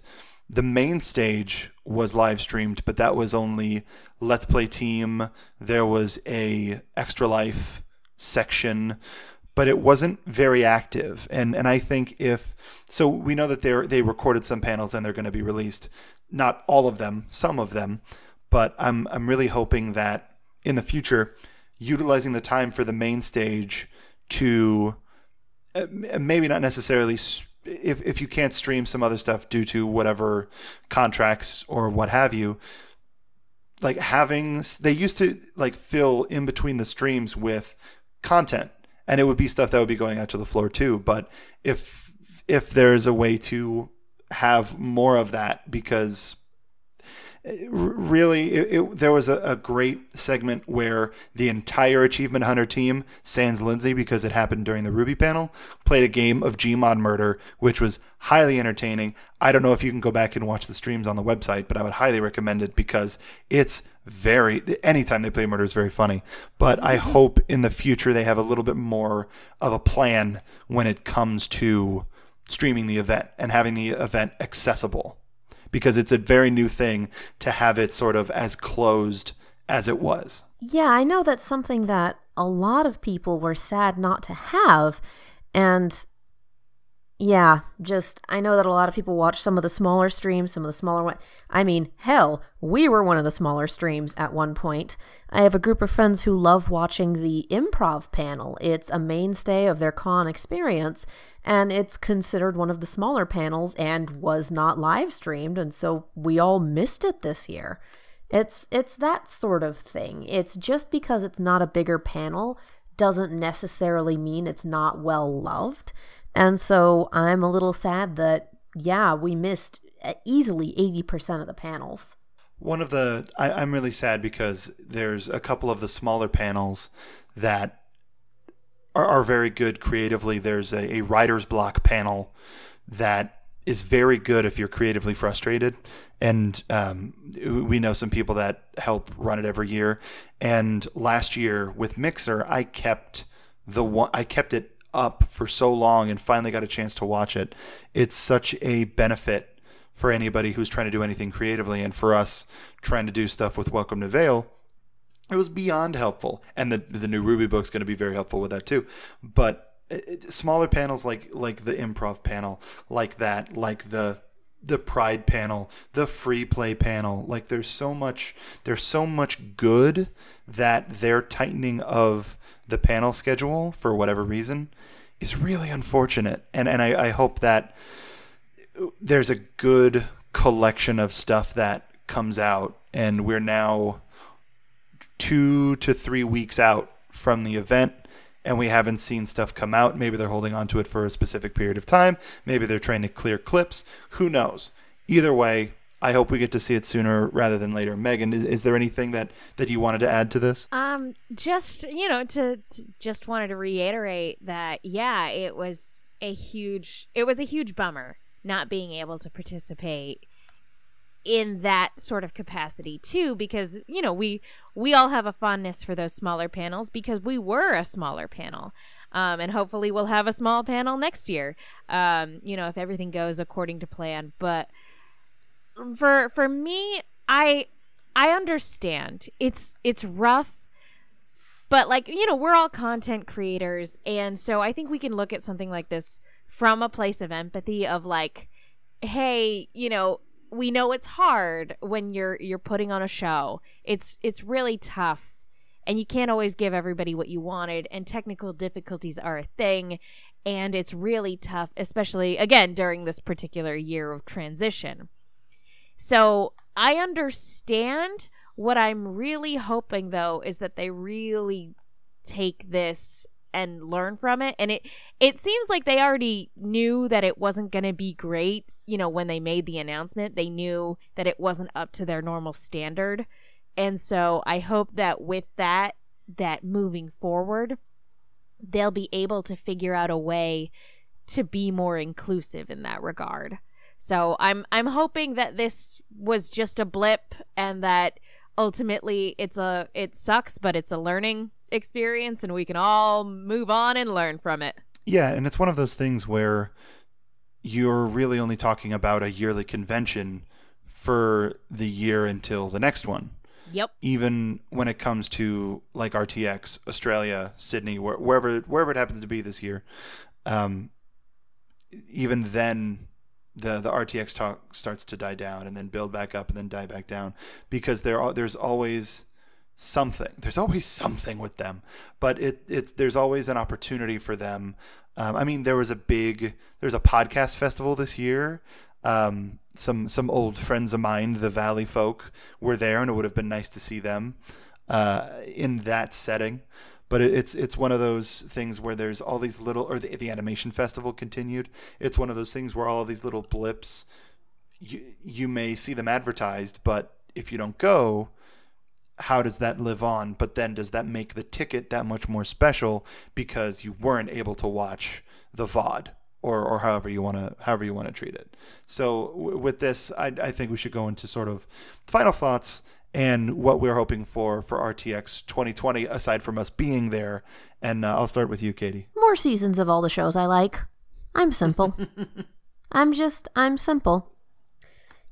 the main stage was live streamed, but that was only Let's Play Team. There was a Extra Life section, but it wasn't very active. And and I think if so, we know that they they recorded some panels and they're going to be released. Not all of them, some of them, but I'm I'm really hoping that in the future, utilizing the time for the main stage to uh, maybe not necessarily if if you can't stream some other stuff due to whatever contracts or what have you like having they used to like fill in between the streams with content and it would be stuff that would be going out to the floor too but if if there's a way to have more of that because really, it, it, there was a, a, great segment where the entire Achievement Hunter team, sans Lindsay because it happened during the RWBY panel, played a game of Gmod Murder, which was highly entertaining. I don't know if you can go back and watch the streams on the website, but I would highly recommend it because it's very anytime they play murder is very funny but i hope in the future they have a little bit more of a plan when it comes to streaming the event and having the event accessible because it's a very new thing to have it sort of as closed as it was. Yeah, I know that's something that a lot of people were sad not to have. And yeah, just I know that a lot of people watch some of the smaller streams, some of the smaller ones. I mean, hell, we were one of the smaller streams at one point. I have a group of friends who love watching the improv panel. It's a mainstay of their con experience, and it's considered one of the smaller panels and was not live streamed, and so we all missed it this year. It's it's that sort of thing. It's just because it's not a bigger panel doesn't necessarily mean it's not well loved. And so I'm a little sad that, yeah, we missed uh, easily 80% of the panels. One of the, I, am really sad because there's a couple of the smaller panels that are, are very good creatively. There's a, a writer's block panel that is very good if you're creatively frustrated. And um, we know some people that help run it every year. And last year with Mixer, I kept the one, I kept it up for so long and finally got a chance to watch it. It's such a benefit for anybody who's trying to do anything creatively and for us trying to do stuff with Welcome to Vale. It was beyond helpful, and the the new RWBY book's going to be very helpful with that too. But it, smaller panels like like the improv panel, like that, like the the pride panel, the free play panel. Like there's so much there's so much good that their tightening of the panel schedule for whatever reason is really unfortunate. And and I, I hope that uh, there's a good collection of stuff that comes out and we're now two to three weeks out from the event and we haven't seen stuff come out. Maybe they're holding on to it for a specific period of time. Maybe they're trying to clear clips. Who knows? Either way, I hope we get to see it sooner rather than later. Megan, is, is there anything that, that you wanted to add to this? Um, just you know, to, to just wanted to reiterate that yeah, it was a huge it was a huge bummer not being able to participate in that sort of capacity too because you know we we all have a fondness for those smaller panels because we were a smaller panel. Um, and hopefully we'll have a small panel next year um, you know if everything goes according to plan. But for for me, I I understand. It's it's rough, but like, you know, we're all content creators. And so I think we can look at something like this from a place of empathy of like hey, you know, we know it's hard when you're you're putting on a show. It's it's really tough and you can't always give everybody what you wanted and technical difficulties are a thing and it's really tough especially again during this particular year of transition so I understand. What I'm really hoping though is that they really take this and learn from it. And it it seems like they already knew that it wasn't going to be great you know when they made the announcement. They knew that it wasn't up to their normal standard. And so i hope that with that that moving forward they'll be able to figure out a way to be more inclusive in that regard. So I'm I'm hoping that this was just a blip and that ultimately it's a it sucks but it's a learning experience and we can all move on and learn from it. Yeah, and it's one of those things where you're really only talking about a yearly convention for the year until the next one. Yep. Even when it comes to like RTX, Australia, Sydney, wherever wherever it happens to be this year, um, even then the the RTX talk starts to die down and then build back up and then die back down because there are, there's always something. There's always something with them but it it's there's always an opportunity for them. Um, I mean there was a big there's a podcast festival this year. Um, some some old friends of mine the Valleyfolk were there and it would have been nice to see them uh, in that setting. But it's it's one of those things where there's all these little or the, the animation festival continued. It's one of those things where all these little blips you, you may see them advertised but if you don't go, how does that live on? But then does that make the ticket that much more special because you weren't able to watch the VOD or, or however you want to however you want to treat it. So w- with this, I, I think we should go into sort of final thoughts and what we're hoping for for RTX 2020 aside from us being there. And uh, I'll start with you, Katie. More seasons of all the shows I like. I'm simple. I'm just I'm simple.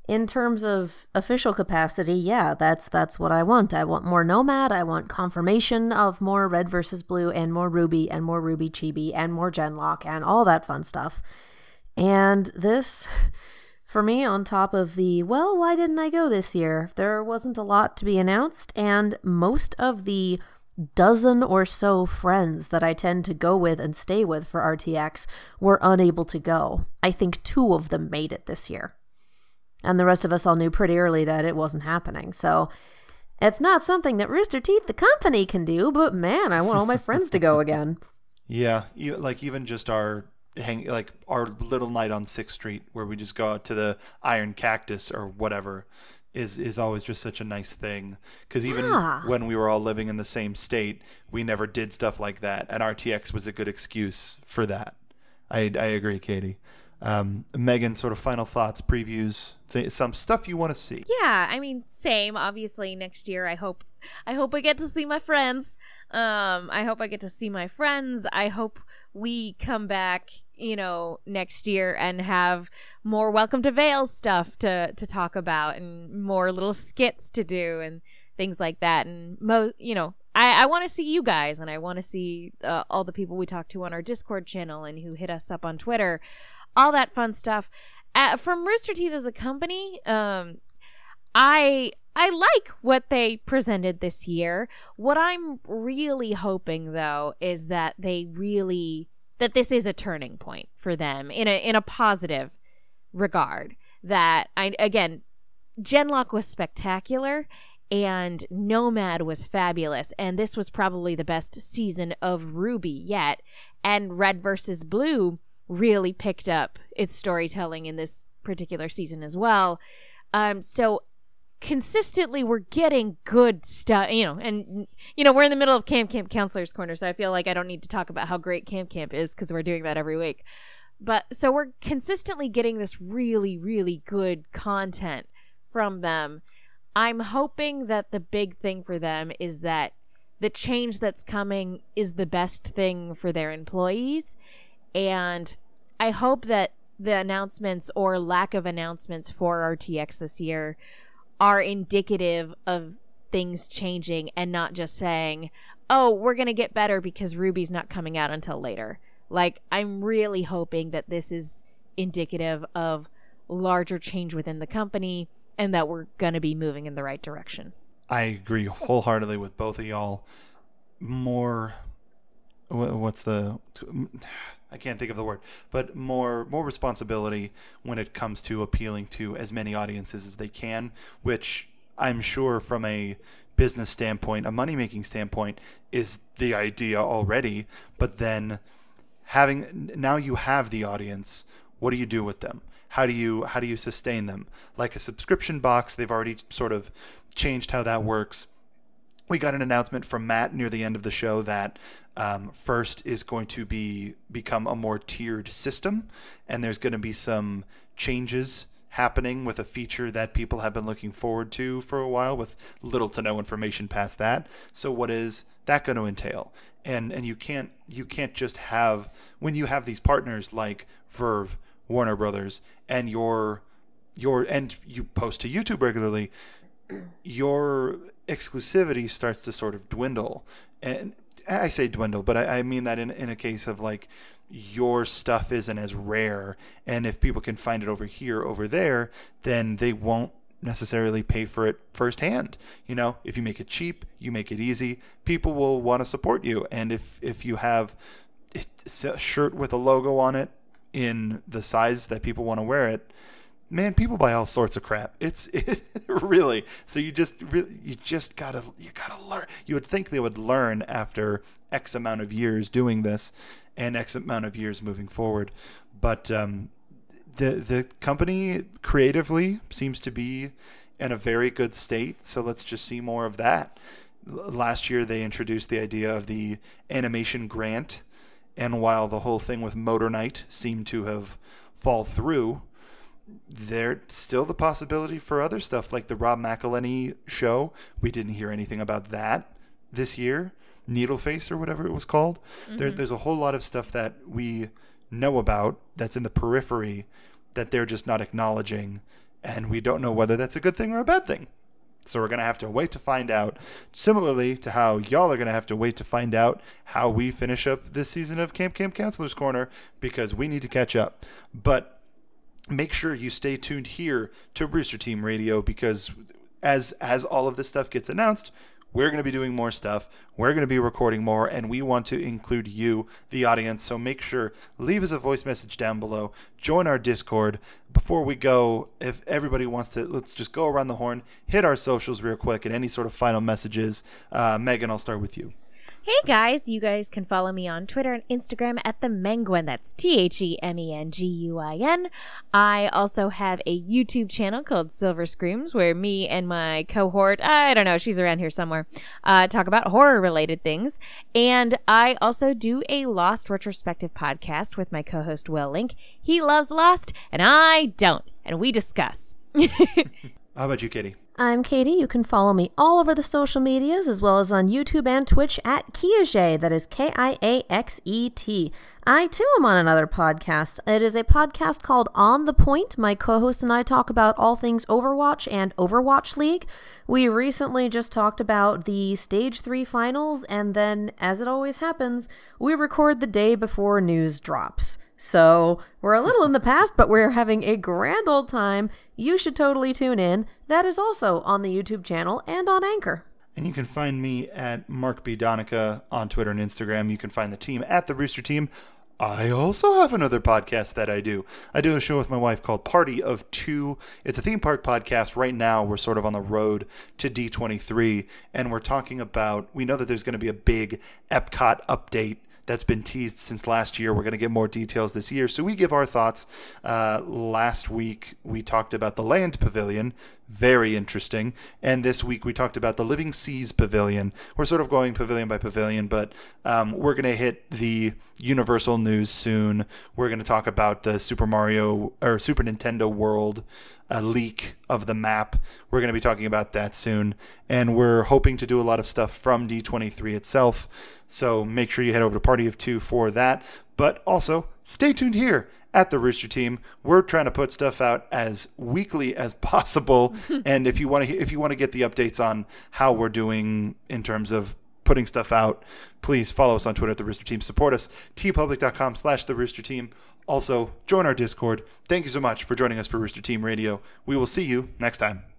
In terms of official capacity, yeah, that's that's what I want. I want more Nomad. I want confirmation of more Red versus Blue and more RWBY and more RWBY Chibi and more gen:LOCK and all that fun stuff. And this, for me, on top of the well, why didn't I go this year? There wasn't a lot to be announced, and most of the dozen or so friends that I tend to go with and stay with for RTX were unable to go. I think two of them made it this year. And the rest of us all knew pretty early that it wasn't happening. So it's not something that Rooster Teeth, the company, can do, but man, I want all my friends to go again. Yeah, you, like even just our hang, like our little night on Sixth Street, where we just go out to the Iron Cactus or whatever, is is always just such a nice thing. Because even Yeah. when we were all living in the same state, we never did stuff like that, and RTX was a good excuse for that. I I agree, Katie. Um, Megan, sort of final thoughts, previews, some stuff you want to see. Yeah, I mean, same. Obviously, next year I hope I hope I get to see my friends. Um, I hope I get to see my friends. I hope we come back, you know, next year and have more Welcome to Vale stuff to to talk about and more little skits to do and things like that. And mo, you know, I I want to see you guys and I want to see uh, all the people we talk to on our Discord channel and who hit us up on Twitter, all that fun stuff. Uh, from Rooster Teeth as a company, um, I I like what they presented this year. What I'm really hoping though is that they really that this is a turning point for them in a in a positive regard. That I again, gen:LOCK was spectacular and Nomad was fabulous and this was probably the best season of RWBY yet and Red versus Blue really picked up its storytelling in this particular season as well. Um so consistently we're getting good stuff you know and you know we're in the middle of camp camp counselors corner so i feel like i don't need to talk about how great camp camp is because we're doing that every week but so we're consistently getting this really really good content from them i'm hoping that the big thing for them is that the change that's coming is the best thing for their employees and i hope that the announcements or lack of announcements for rtx this year are indicative of things changing and not just saying, oh, we're going to get better because RWBY's not coming out until later. Like, I'm really hoping that this is indicative of larger change within the company and that we're going to be moving in the right direction. I agree wholeheartedly with both of y'all. More, what's the? I can't think of the word, but more more responsibility when it comes to appealing to as many audiences as they can, which I'm sure from a business standpoint, a money making standpoint, is the idea already. But then having now you have the audience, what do you do with them? How do you how do you sustain them? Like a subscription box, they've already sort of changed how that works we got an announcement from Matt near the end of the show that um, first is going to be become a more tiered system, and there's going to be some changes happening with a feature that people have been looking forward to for a while, with little to no information past that. So, what is that going to entail? And and you can't you can't just have when you have these partners like VRV, Warner Brothers, and your your and you post to YouTube regularly your exclusivity starts to sort of dwindle. And I say dwindle, but I, I mean that in, in a case of like your stuff isn't as rare. And if people can find it over here, over there, then they won't necessarily pay for it firsthand. You know, if you make it cheap, you make it easy, people will want to support you. And if, if you have a shirt with a logo on it in the size that people want to wear it, man, people buy all sorts of crap. It's it, really so you just really you just gotta you gotta learn. You would think they would learn after X amount of years doing this and X amount of years moving forward, but um, the the company creatively seems to be in a very good state. So let's just see more of that. Last year, they introduced the idea of the animation grant. And while the whole thing with Motor Knight seemed to have fall through, there's still the possibility for other stuff like the Rob McElhenney show. We didn't hear anything about that this year. Needleface or whatever it was called. There, mm-hmm. there's a whole lot of stuff that we know about that's in the periphery that they're just not acknowledging, and we don't know whether that's a good thing or a bad thing. So we're going to have to wait to find out. Similarly to how y'all are going to have to wait to find out how we finish up this season of Camp Camp Counselor's Corner because we need to catch up. But make sure you stay tuned here to Rooster Team Radio because as as all of this stuff gets announced, we're going to be doing more stuff. We're going to be recording more, and we want to include you, the audience. So make sure leave us a voice message down below. Join our Discord. Before we go, if everybody wants to, let's just go around the horn, hit our socials real quick, and any sort of final messages. Uh, Megan, I'll start with you. Hey guys, you guys can follow me on Twitter and Instagram at the Menguin. That's T H E M E N G U I N. I also have a YouTube channel called Silver Screams where me and my cohort, I don't know, she's around here somewhere, uh, talk about horror related things. And I also do a Lost retrospective podcast with my co host Will Link. He loves Lost and I don't. And we discuss. How about you, Katie? I'm Katie. You can follow me all over the social medias as well as on YouTube and Twitch at Kiaxet. That is K I A X E T. I too am on another podcast. It is a podcast called On the Point. My co host and I talk about all things Overwatch and Overwatch League. We recently just talked about the Stage 3 finals, and then, as it always happens, we record the day before news drops. So we're a little in the past, but we're having a grand old time. You should totally tune in. That is also on the YouTube channel and on Anchor. And you can find me at Mark B. Donica on Twitter and Instagram. You can find the team at the Rooster Team. I also have another podcast that I do. I do a show with my wife called Party of Two. It's a theme park podcast. Right now, we're sort of on the road to D23, and we're talking about. We know that there's going to be a big Epcot update that's been teased since last year. We're going to get more details this year. So we give our thoughts. Uh, last week, we talked about the Land Pavilion. Very interesting. And this week, we talked about the Living Seas Pavilion. We're sort of going pavilion by pavilion, but um, we're going to hit the Universal news soon. We're going to talk about the Super Mario or Super Nintendo World a leak of the map. We're going to be talking about that soon. And we're hoping to do a lot of stuff from D23 itself. So make sure you head over to Party of Two for that. But also, stay tuned here at the Rooster Team. We're trying to put stuff out as weekly as possible. and if you want to, if you want to get the updates on how we're doing in terms of putting stuff out, please follow us on Twitter at the Rooster Team. Support us, teepublic.com slash the Rooster Team. Also, join our Discord. Thank you so much for joining us for Rooster Team Radio. We will see you next time.